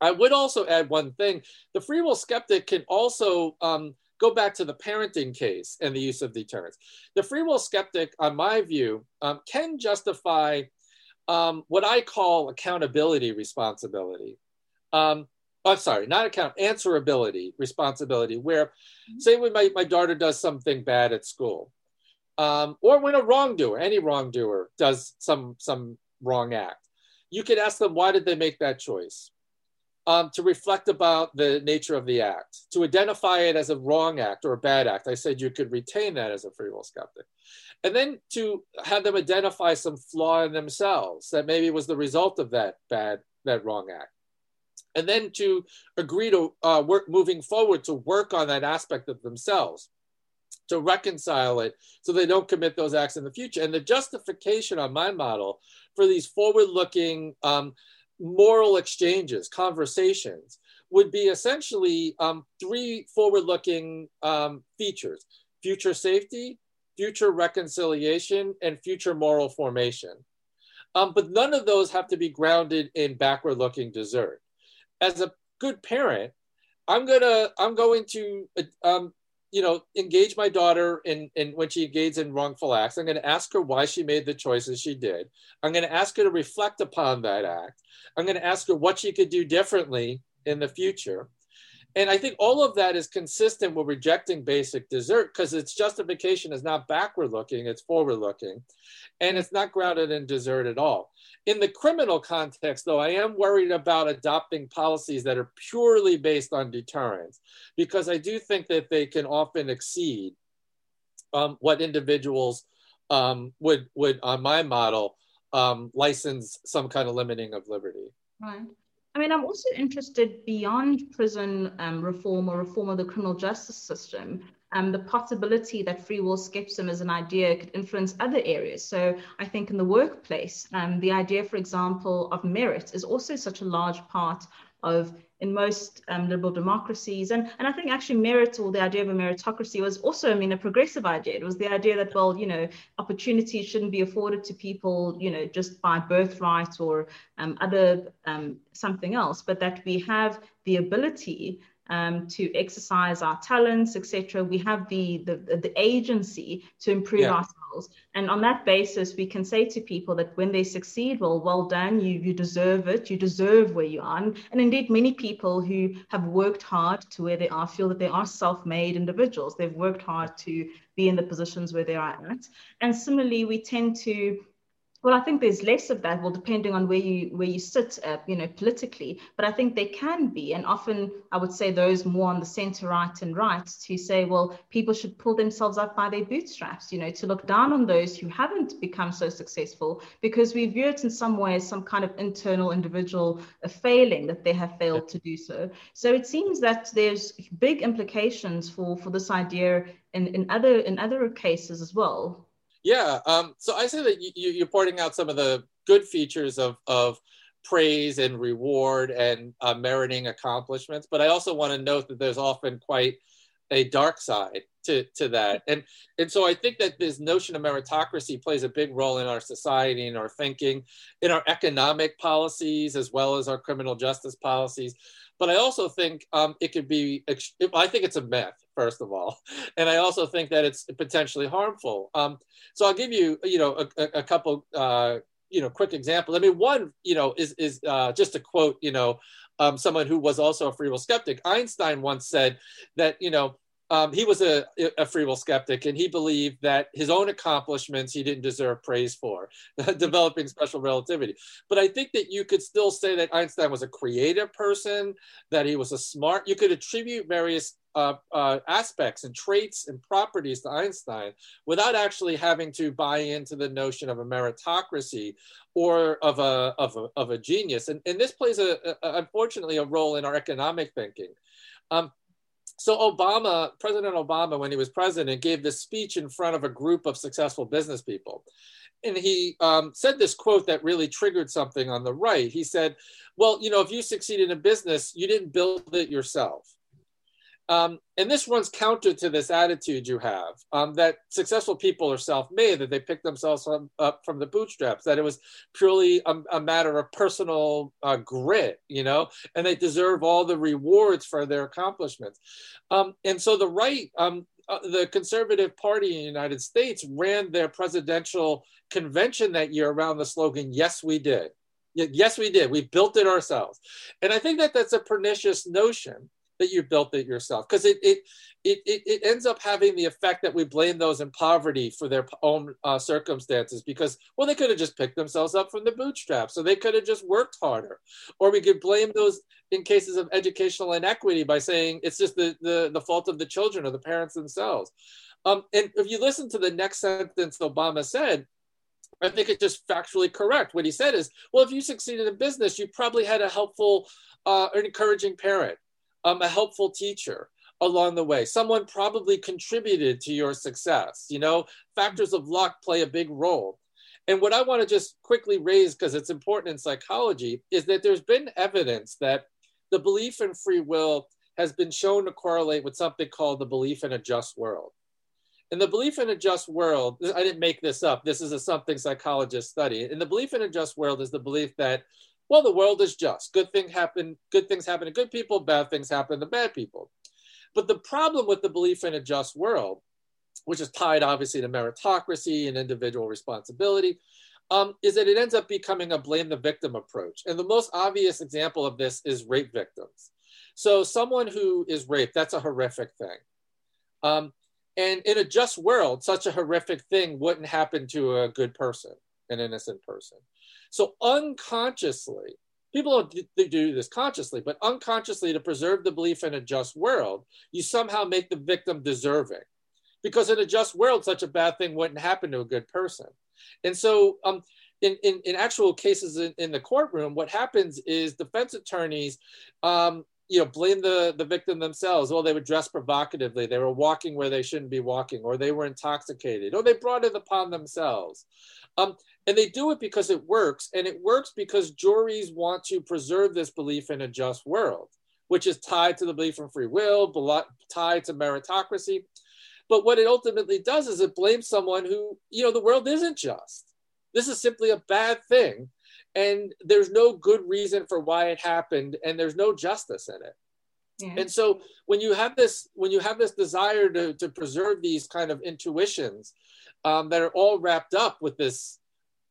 [SPEAKER 3] I would also add one thing. The free will skeptic can also um, go back to the parenting case and the use of deterrence. The free will skeptic, on my view, um, can justify um, what I call accountability responsibility. Um, I'm sorry, not account, answerability responsibility, where mm-hmm. say when my, my daughter does something bad at school, um, or when a wrongdoer, any wrongdoer does some, some wrong act, you could ask them, why did they make that choice? Um, to reflect about the nature of the act, to identify it as a wrong act or a bad act. I said you could retain that as a free will skeptic. And then to have them identify some flaw in themselves that maybe was the result of that bad, that wrong act. And then to agree to uh, work moving forward to work on that aspect of themselves, to reconcile it so they don't commit those acts in the future. And the justification on my model for these forward looking, um, moral exchanges, conversations, would be essentially um, three forward looking um, features future safety, future reconciliation, and future moral formation. Um, but none of those have to be grounded in backward looking desert. As a good parent, I'm gonna I'm going to um, you know, engage my daughter in, in when she engages in wrongful acts. I'm going to ask her why she made the choices she did. I'm going to ask her to reflect upon that act. I'm going to ask her what she could do differently in the future. And I think all of that is consistent with rejecting basic desert because its justification is not backward looking, it's forward looking. And it's not grounded in desert at all. In the criminal context, though, I am worried about adopting policies that are purely based on deterrence because I do think that they can often exceed um, what individuals um, would, would, on my model, um, license some kind of limiting of liberty.
[SPEAKER 2] Right. I mean, I'm also interested beyond prison um, reform or reform of the criminal justice system um, the possibility that free will skepticism as an idea could influence other areas. So I think in the workplace, um, the idea, for example, of merit is also such a large part of in most um, liberal democracies. And, and I think actually merit or the idea of a meritocracy was also, I mean, a progressive idea. It was the idea that, well, you know, opportunities shouldn't be afforded to people, you know, just by birthright or um, other um, something else, but that we have the ability um, to exercise our talents, etc. We have the, the, the agency to improve yeah. ourselves. And on that basis, we can say to people that when they succeed, well, well done, you, you deserve it, you deserve where you are. And, and indeed, many people who have worked hard to where they are feel that they are self made individuals. They've worked hard to be in the positions where they are at. And similarly, we tend to well, I think there's less of that. Well, depending on where you where you sit, uh, you know, politically. But I think there can be, and often I would say those more on the centre right and right to say, well, people should pull themselves up by their bootstraps. You know, to look down on those who haven't become so successful because we view it in some ways some kind of internal individual failing that they have failed to do so. So it seems that there's big implications for for this idea in in other in other cases as well.
[SPEAKER 3] Yeah. Um, so I say that you, you're pointing out some of the good features of, of praise and reward and uh, meriting accomplishments, but I also want to note that there's often quite a dark side to, to that. And, and so I think that this notion of meritocracy plays a big role in our society, in our thinking, in our economic policies, as well as our criminal justice policies. But I also think um, it could be, I think it's a myth, first of all. And I also think that it's potentially harmful. Um, so I'll give you, you know, a, a couple, uh, you know, quick examples. I mean, one, you know, is, is uh, just to quote, you know, um, someone who was also a free will skeptic. Einstein once said that, you know, um, he was a, a, free will skeptic and he believed that his own accomplishments he didn't deserve praise for, developing special relativity. But I think that you could still say that Einstein was a creative person, that he was a smart, you could attribute various uh, uh, aspects and traits and properties to Einstein without actually having to buy into the notion of a meritocracy or of a, of a, of a genius. And, and this plays, a, a, unfortunately, a role in our economic thinking. Um, so Obama, President Obama, when he was president, gave this speech in front of a group of successful business people. And he um, said this quote that really triggered something on the right. He said, well, you know, if you succeed in a business, you didn't build it yourself. Um, and this runs counter to this attitude you have um, that successful people are self-made, that they pick themselves from, up from the bootstraps, that it was purely a, a matter of personal uh, grit, you know, and they deserve all the rewards for their accomplishments. Um, and so the right, um, uh, the Conservative Party in the United States ran their presidential convention that year around the slogan, "Yes, we did." Yes, we did. We built it ourselves. And I think that that's a pernicious notion that you built it yourself. Because it, it it, it ends up having the effect that we blame those in poverty for their own uh, circumstances because well they could have just picked themselves up from the bootstraps so they could have just worked harder. Or we could blame those in cases of educational inequity by saying it's just the the, the fault of the children or the parents themselves. Um, and if you listen to the next sentence obama said I think it's just factually correct. What he said is, well, if you succeeded in business, you probably had a helpful, uh, encouraging parent um, a helpful teacher along the way. Someone probably contributed to your success. You know, factors of luck play a big role. And what I want to just quickly raise, because it's important in psychology, is that there's been evidence that the belief in free will has been shown to correlate with something called the belief in a just world. And the belief in a just world, I didn't make this up, this is a something psychologists study. And the belief in a just world is the belief that well, the world is just. Good things happen, good things happen to good people, bad things happen to bad people. But the problem with the belief in a just world, which is tied obviously to meritocracy and individual responsibility, um, is that it ends up becoming a blame the victim approach. And the most obvious example of this is rape victims. So, someone who is raped, that's a horrific thing. Um, and in a just world, such a horrific thing wouldn't happen to a good person, an innocent person. So unconsciously, people don't do this consciously, but unconsciously to preserve the belief in a just world, you somehow make the victim deserving. Because in a just world, such a bad thing wouldn't happen to a good person. And so um, in, in, in actual cases in, in the courtroom, what happens is defense attorneys um, you know blame the the victim themselves well they were dressed provocatively they were walking where they shouldn't be walking or they were intoxicated or they brought it upon themselves um, and they do it because it works. And it works because juries want to preserve this belief in a just world, which is tied to the belief in free will, tied to meritocracy. But what it ultimately does is it blames someone who, you know, the world isn't just. This is simply a bad thing. And there's no good reason for why it happened, and there's no justice in it. And so when you have this, when you have this desire to, to preserve these kind of intuitions um, that are all wrapped up with this,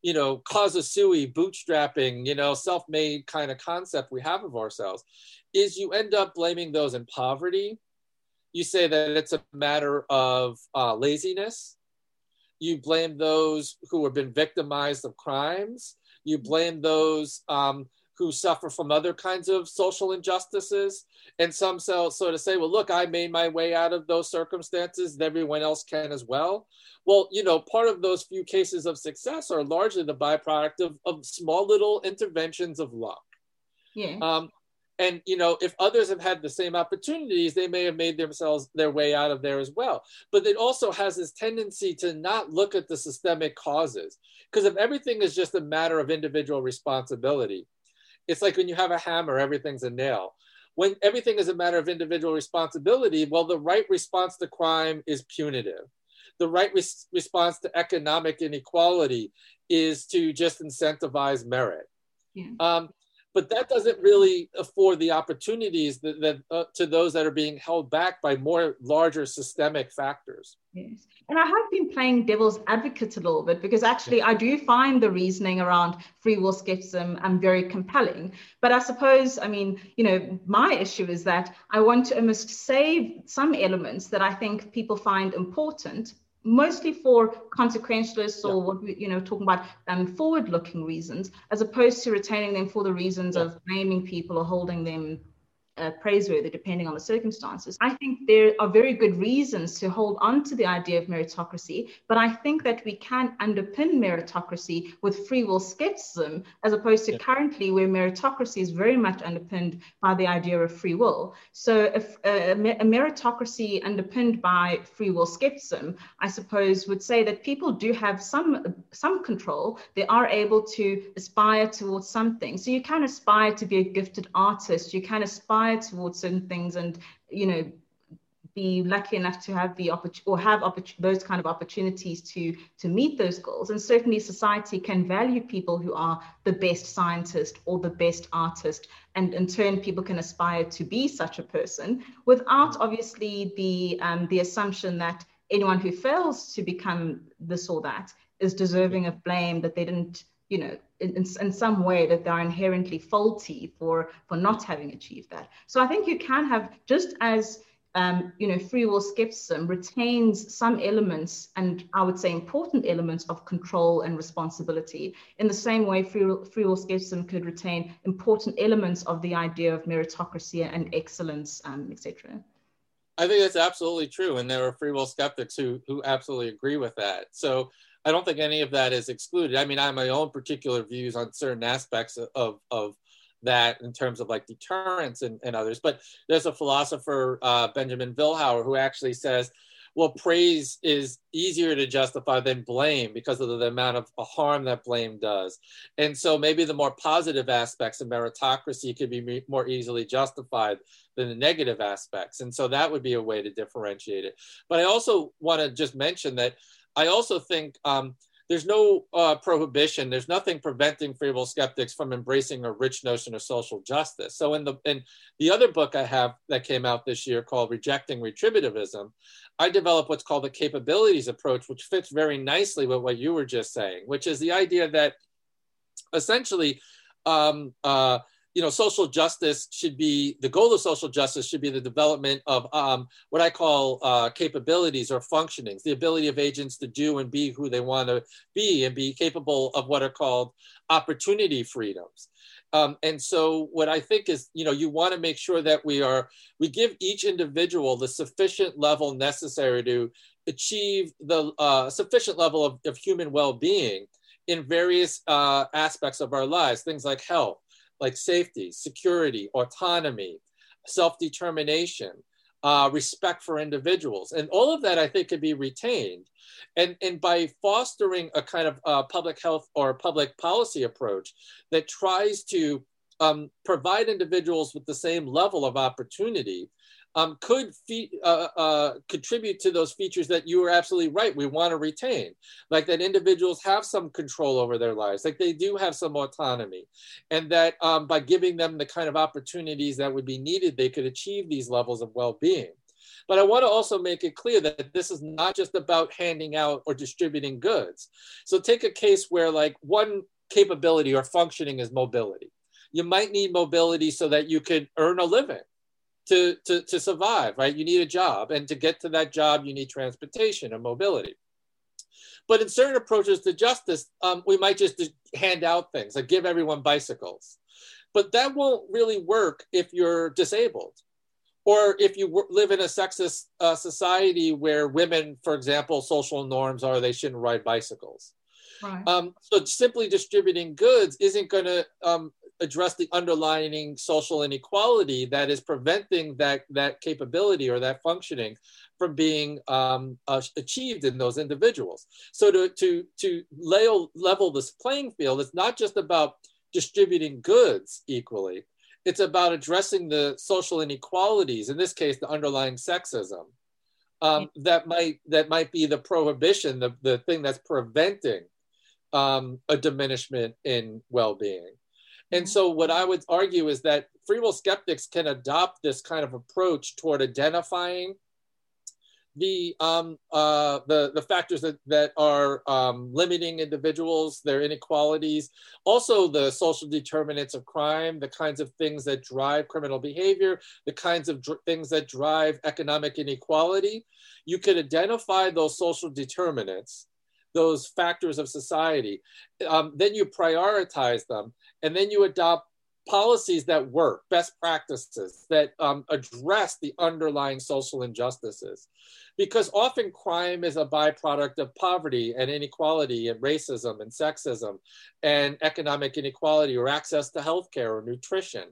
[SPEAKER 3] you know, causa sui, bootstrapping, you know, self-made kind of concept we have of ourselves, is you end up blaming those in poverty. You say that it's a matter of uh, laziness. You blame those who have been victimized of crimes. You blame those um, who suffer from other kinds of social injustices. And some so, sort of say, well, look, I made my way out of those circumstances, and everyone else can as well. Well, you know, part of those few cases of success are largely the byproduct of, of small little interventions of luck.
[SPEAKER 2] Yeah.
[SPEAKER 3] Um, and you know if others have had the same opportunities they may have made themselves their way out of there as well but it also has this tendency to not look at the systemic causes because if everything is just a matter of individual responsibility it's like when you have a hammer everything's a nail. When everything is a matter of individual responsibility well the right response to crime is punitive. The right res- response to economic inequality is to just incentivize merit.
[SPEAKER 2] Yeah.
[SPEAKER 3] um, but that doesn't really afford the opportunities that, that uh, to those that are being held back by more larger systemic factors.
[SPEAKER 2] Yes. And i have been playing devil's advocate a little bit because actually i do find the reasoning around free will skepticism um, very compelling. But i suppose i mean you know my issue is that i want to almost save some elements that i think people find important mostly for consequentialist or what we, you know, talking about um, forward-looking reasons, as opposed to retaining them for the reasons of blaming people or holding them uh, praiseworthy depending on the circumstances. I think there are very good reasons to hold on to the idea of meritocracy, but I think that we can underpin meritocracy with free will skepticism as opposed to yeah. currently where meritocracy is very much underpinned by the idea of free will. So if uh, a, a meritocracy underpinned by free will skepticism, I suppose would say that people do have some some control. They are able to aspire towards something. So you can aspire to be a gifted artist. You can aspire aspire towards certain things and you know be lucky enough to have the opportunity or have those kind of opportunities to to meet those goals. And certainly society can value people who are the best scientist or the best artist and in turn people can aspire to be such a person without obviously the um, the assumption that anyone who fails to become this or that is deserving of blame that they didn't you know, in, in, some way that they're inherently faulty for for not having achieved that. So I think you can have just as um, you know, free will skepticism retains some elements, and I would say important elements of control and responsibility. In the same way, free, free will skepticism could retain important elements of the idea of meritocracy and excellence, um, etc.
[SPEAKER 3] I think that's absolutely true, and there are free will skeptics who who absolutely agree with that. So I don't think any of that is excluded. I mean, I have my own particular views on certain aspects of, of that in terms of like deterrence and, and others. But there's a philosopher, uh, Benjamin Vilhauer, who actually says, well, praise is easier to justify than blame because of the amount of harm that blame does. And so maybe the more positive aspects of meritocracy could be more easily justified than the negative aspects. And so that would be a way to differentiate it. But I also want to just mention that I also think um, there's no uh, prohibition. There's nothing preventing free will skeptics from embracing a rich notion of social justice. So in the in the other book I have that came out this year called Rejecting Retributivism, I developed what's called the capabilities approach, which fits very nicely with what you were just saying, which is the idea that essentially um, uh, you know, social justice should be the goal of social justice should be the development of um, what I call uh, capabilities or functionings, the ability of agents to do and be who they want to be and be capable of what are called opportunity freedoms. Um, and so, what I think is, you know, you want to make sure that we are we give each individual the sufficient level necessary to achieve the uh, sufficient level of, of human well-being in various uh, aspects of our lives, things like health like safety, security, autonomy, self determination, uh, respect for individuals. And all of that, I think, can be retained. And, and by fostering a kind of uh, public health or public policy approach that tries to um, provide individuals with the same level of opportunity, um, could fe- uh, uh, contribute to those features that you are absolutely right. We want to retain, like that individuals have some control over their lives, like they do have some autonomy, and that um, by giving them the kind of opportunities that would be needed, they could achieve these levels of well being. But I want to also make it clear that this is not just about handing out or distributing goods. So take a case where, like, one capability or functioning is mobility. You might need mobility so that you could earn a living to, to, to survive, right? You need a job. And to get to that job, you need transportation and mobility. But in certain approaches to justice, um, we might just hand out things, like give everyone bicycles. But that won't really work if you're disabled. Or if you live in a sexist uh, society where women, for example, social norms are they shouldn't ride bicycles. Right. Um, so simply distributing goods isn't going to um, address the underlying social inequality that is preventing that that capability or that functioning from being um, uh, achieved in those individuals. So to to to level, level this playing field, it's not just about distributing goods equally. It's about addressing the social inequalities. In this case, the underlying sexism um, that might that might be the prohibition, the the thing that's preventing um, a diminishment in well-being. And so, what I would argue is that free will skeptics can adopt this kind of approach toward identifying the um, uh, the the factors that that are um, limiting individuals, their inequalities, also the social determinants of crime, the kinds of things that drive criminal behavior, the kinds of dr- things that drive economic inequality. You could identify those social determinants those factors of society. Um, then you prioritize them, and then you adopt policies that work, best practices that um, address the underlying social injustices. Because often crime is a byproduct of poverty and inequality and racism and sexism and economic inequality or access to healthcare or nutrition.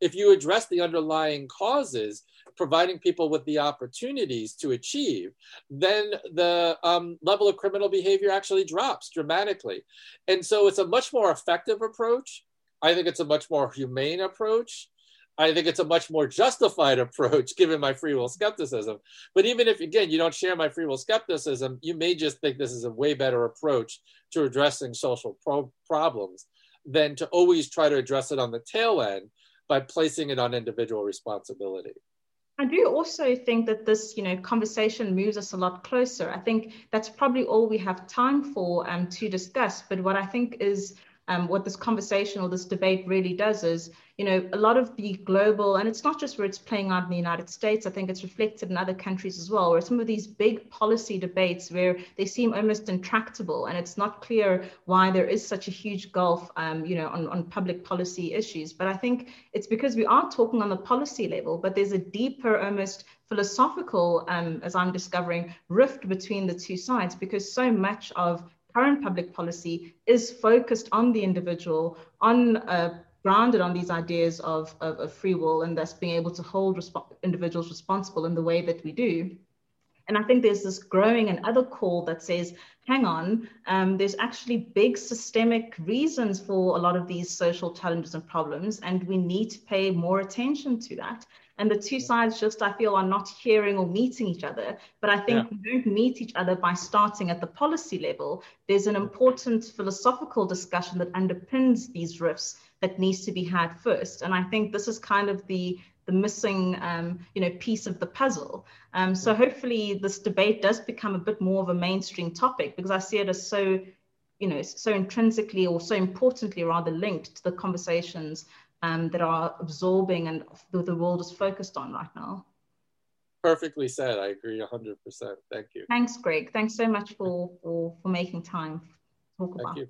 [SPEAKER 3] If you address the underlying causes, providing people with the opportunities to achieve, then the um, level of criminal behavior actually drops dramatically. And so it's a much more effective approach. I think it's a much more humane approach. I think it's a much more justified approach given my free will skepticism. But even if, again, you don't share my free will skepticism, you may just think this is a way better approach to addressing social pro- problems than to always try to address it on the tail end by placing it on individual responsibility.
[SPEAKER 2] I do also think that this, you know, conversation moves us a lot closer. I think that's probably all we have time for um, to discuss. But what I think is um, what this conversation or this debate really does is, you know, a lot of the global, and it's not just where it's playing out in the United States, I think it's reflected in other countries as well, where some of these big policy debates where they seem almost intractable and it's not clear why there is such a huge gulf, um, you know, on, on public policy issues. But I think it's because we are talking on the policy level, but there's a deeper, almost philosophical, um, as I'm discovering, rift between the two sides because so much of current public policy is focused on the individual, on uh, grounded on these ideas of, of, of, free will and thus being able to hold resp- individuals responsible in the way that we do. And I think there's this growing and other call that says, hang on, um, there's actually big systemic reasons for a lot of these social challenges and problems, and we need to pay more attention to that and the two sides just i feel are not hearing or meeting each other. But i think yeah. we don't meet each other by starting at the policy level there's an important philosophical discussion that underpins these rifts that needs to be had first. And i think this is kind of the the missing um, you know piece of the puzzle. Um, so hopefully this debate does become a bit more of a mainstream topic because i see it as so you know so intrinsically or so importantly rather linked to the conversations um, that are absorbing and the world is focused on right now.
[SPEAKER 3] Perfectly said. I agree 100%. Thank you.
[SPEAKER 2] Thanks, Gregg. Thanks so much for, for, for making time to talk
[SPEAKER 3] Thank
[SPEAKER 2] about
[SPEAKER 3] you.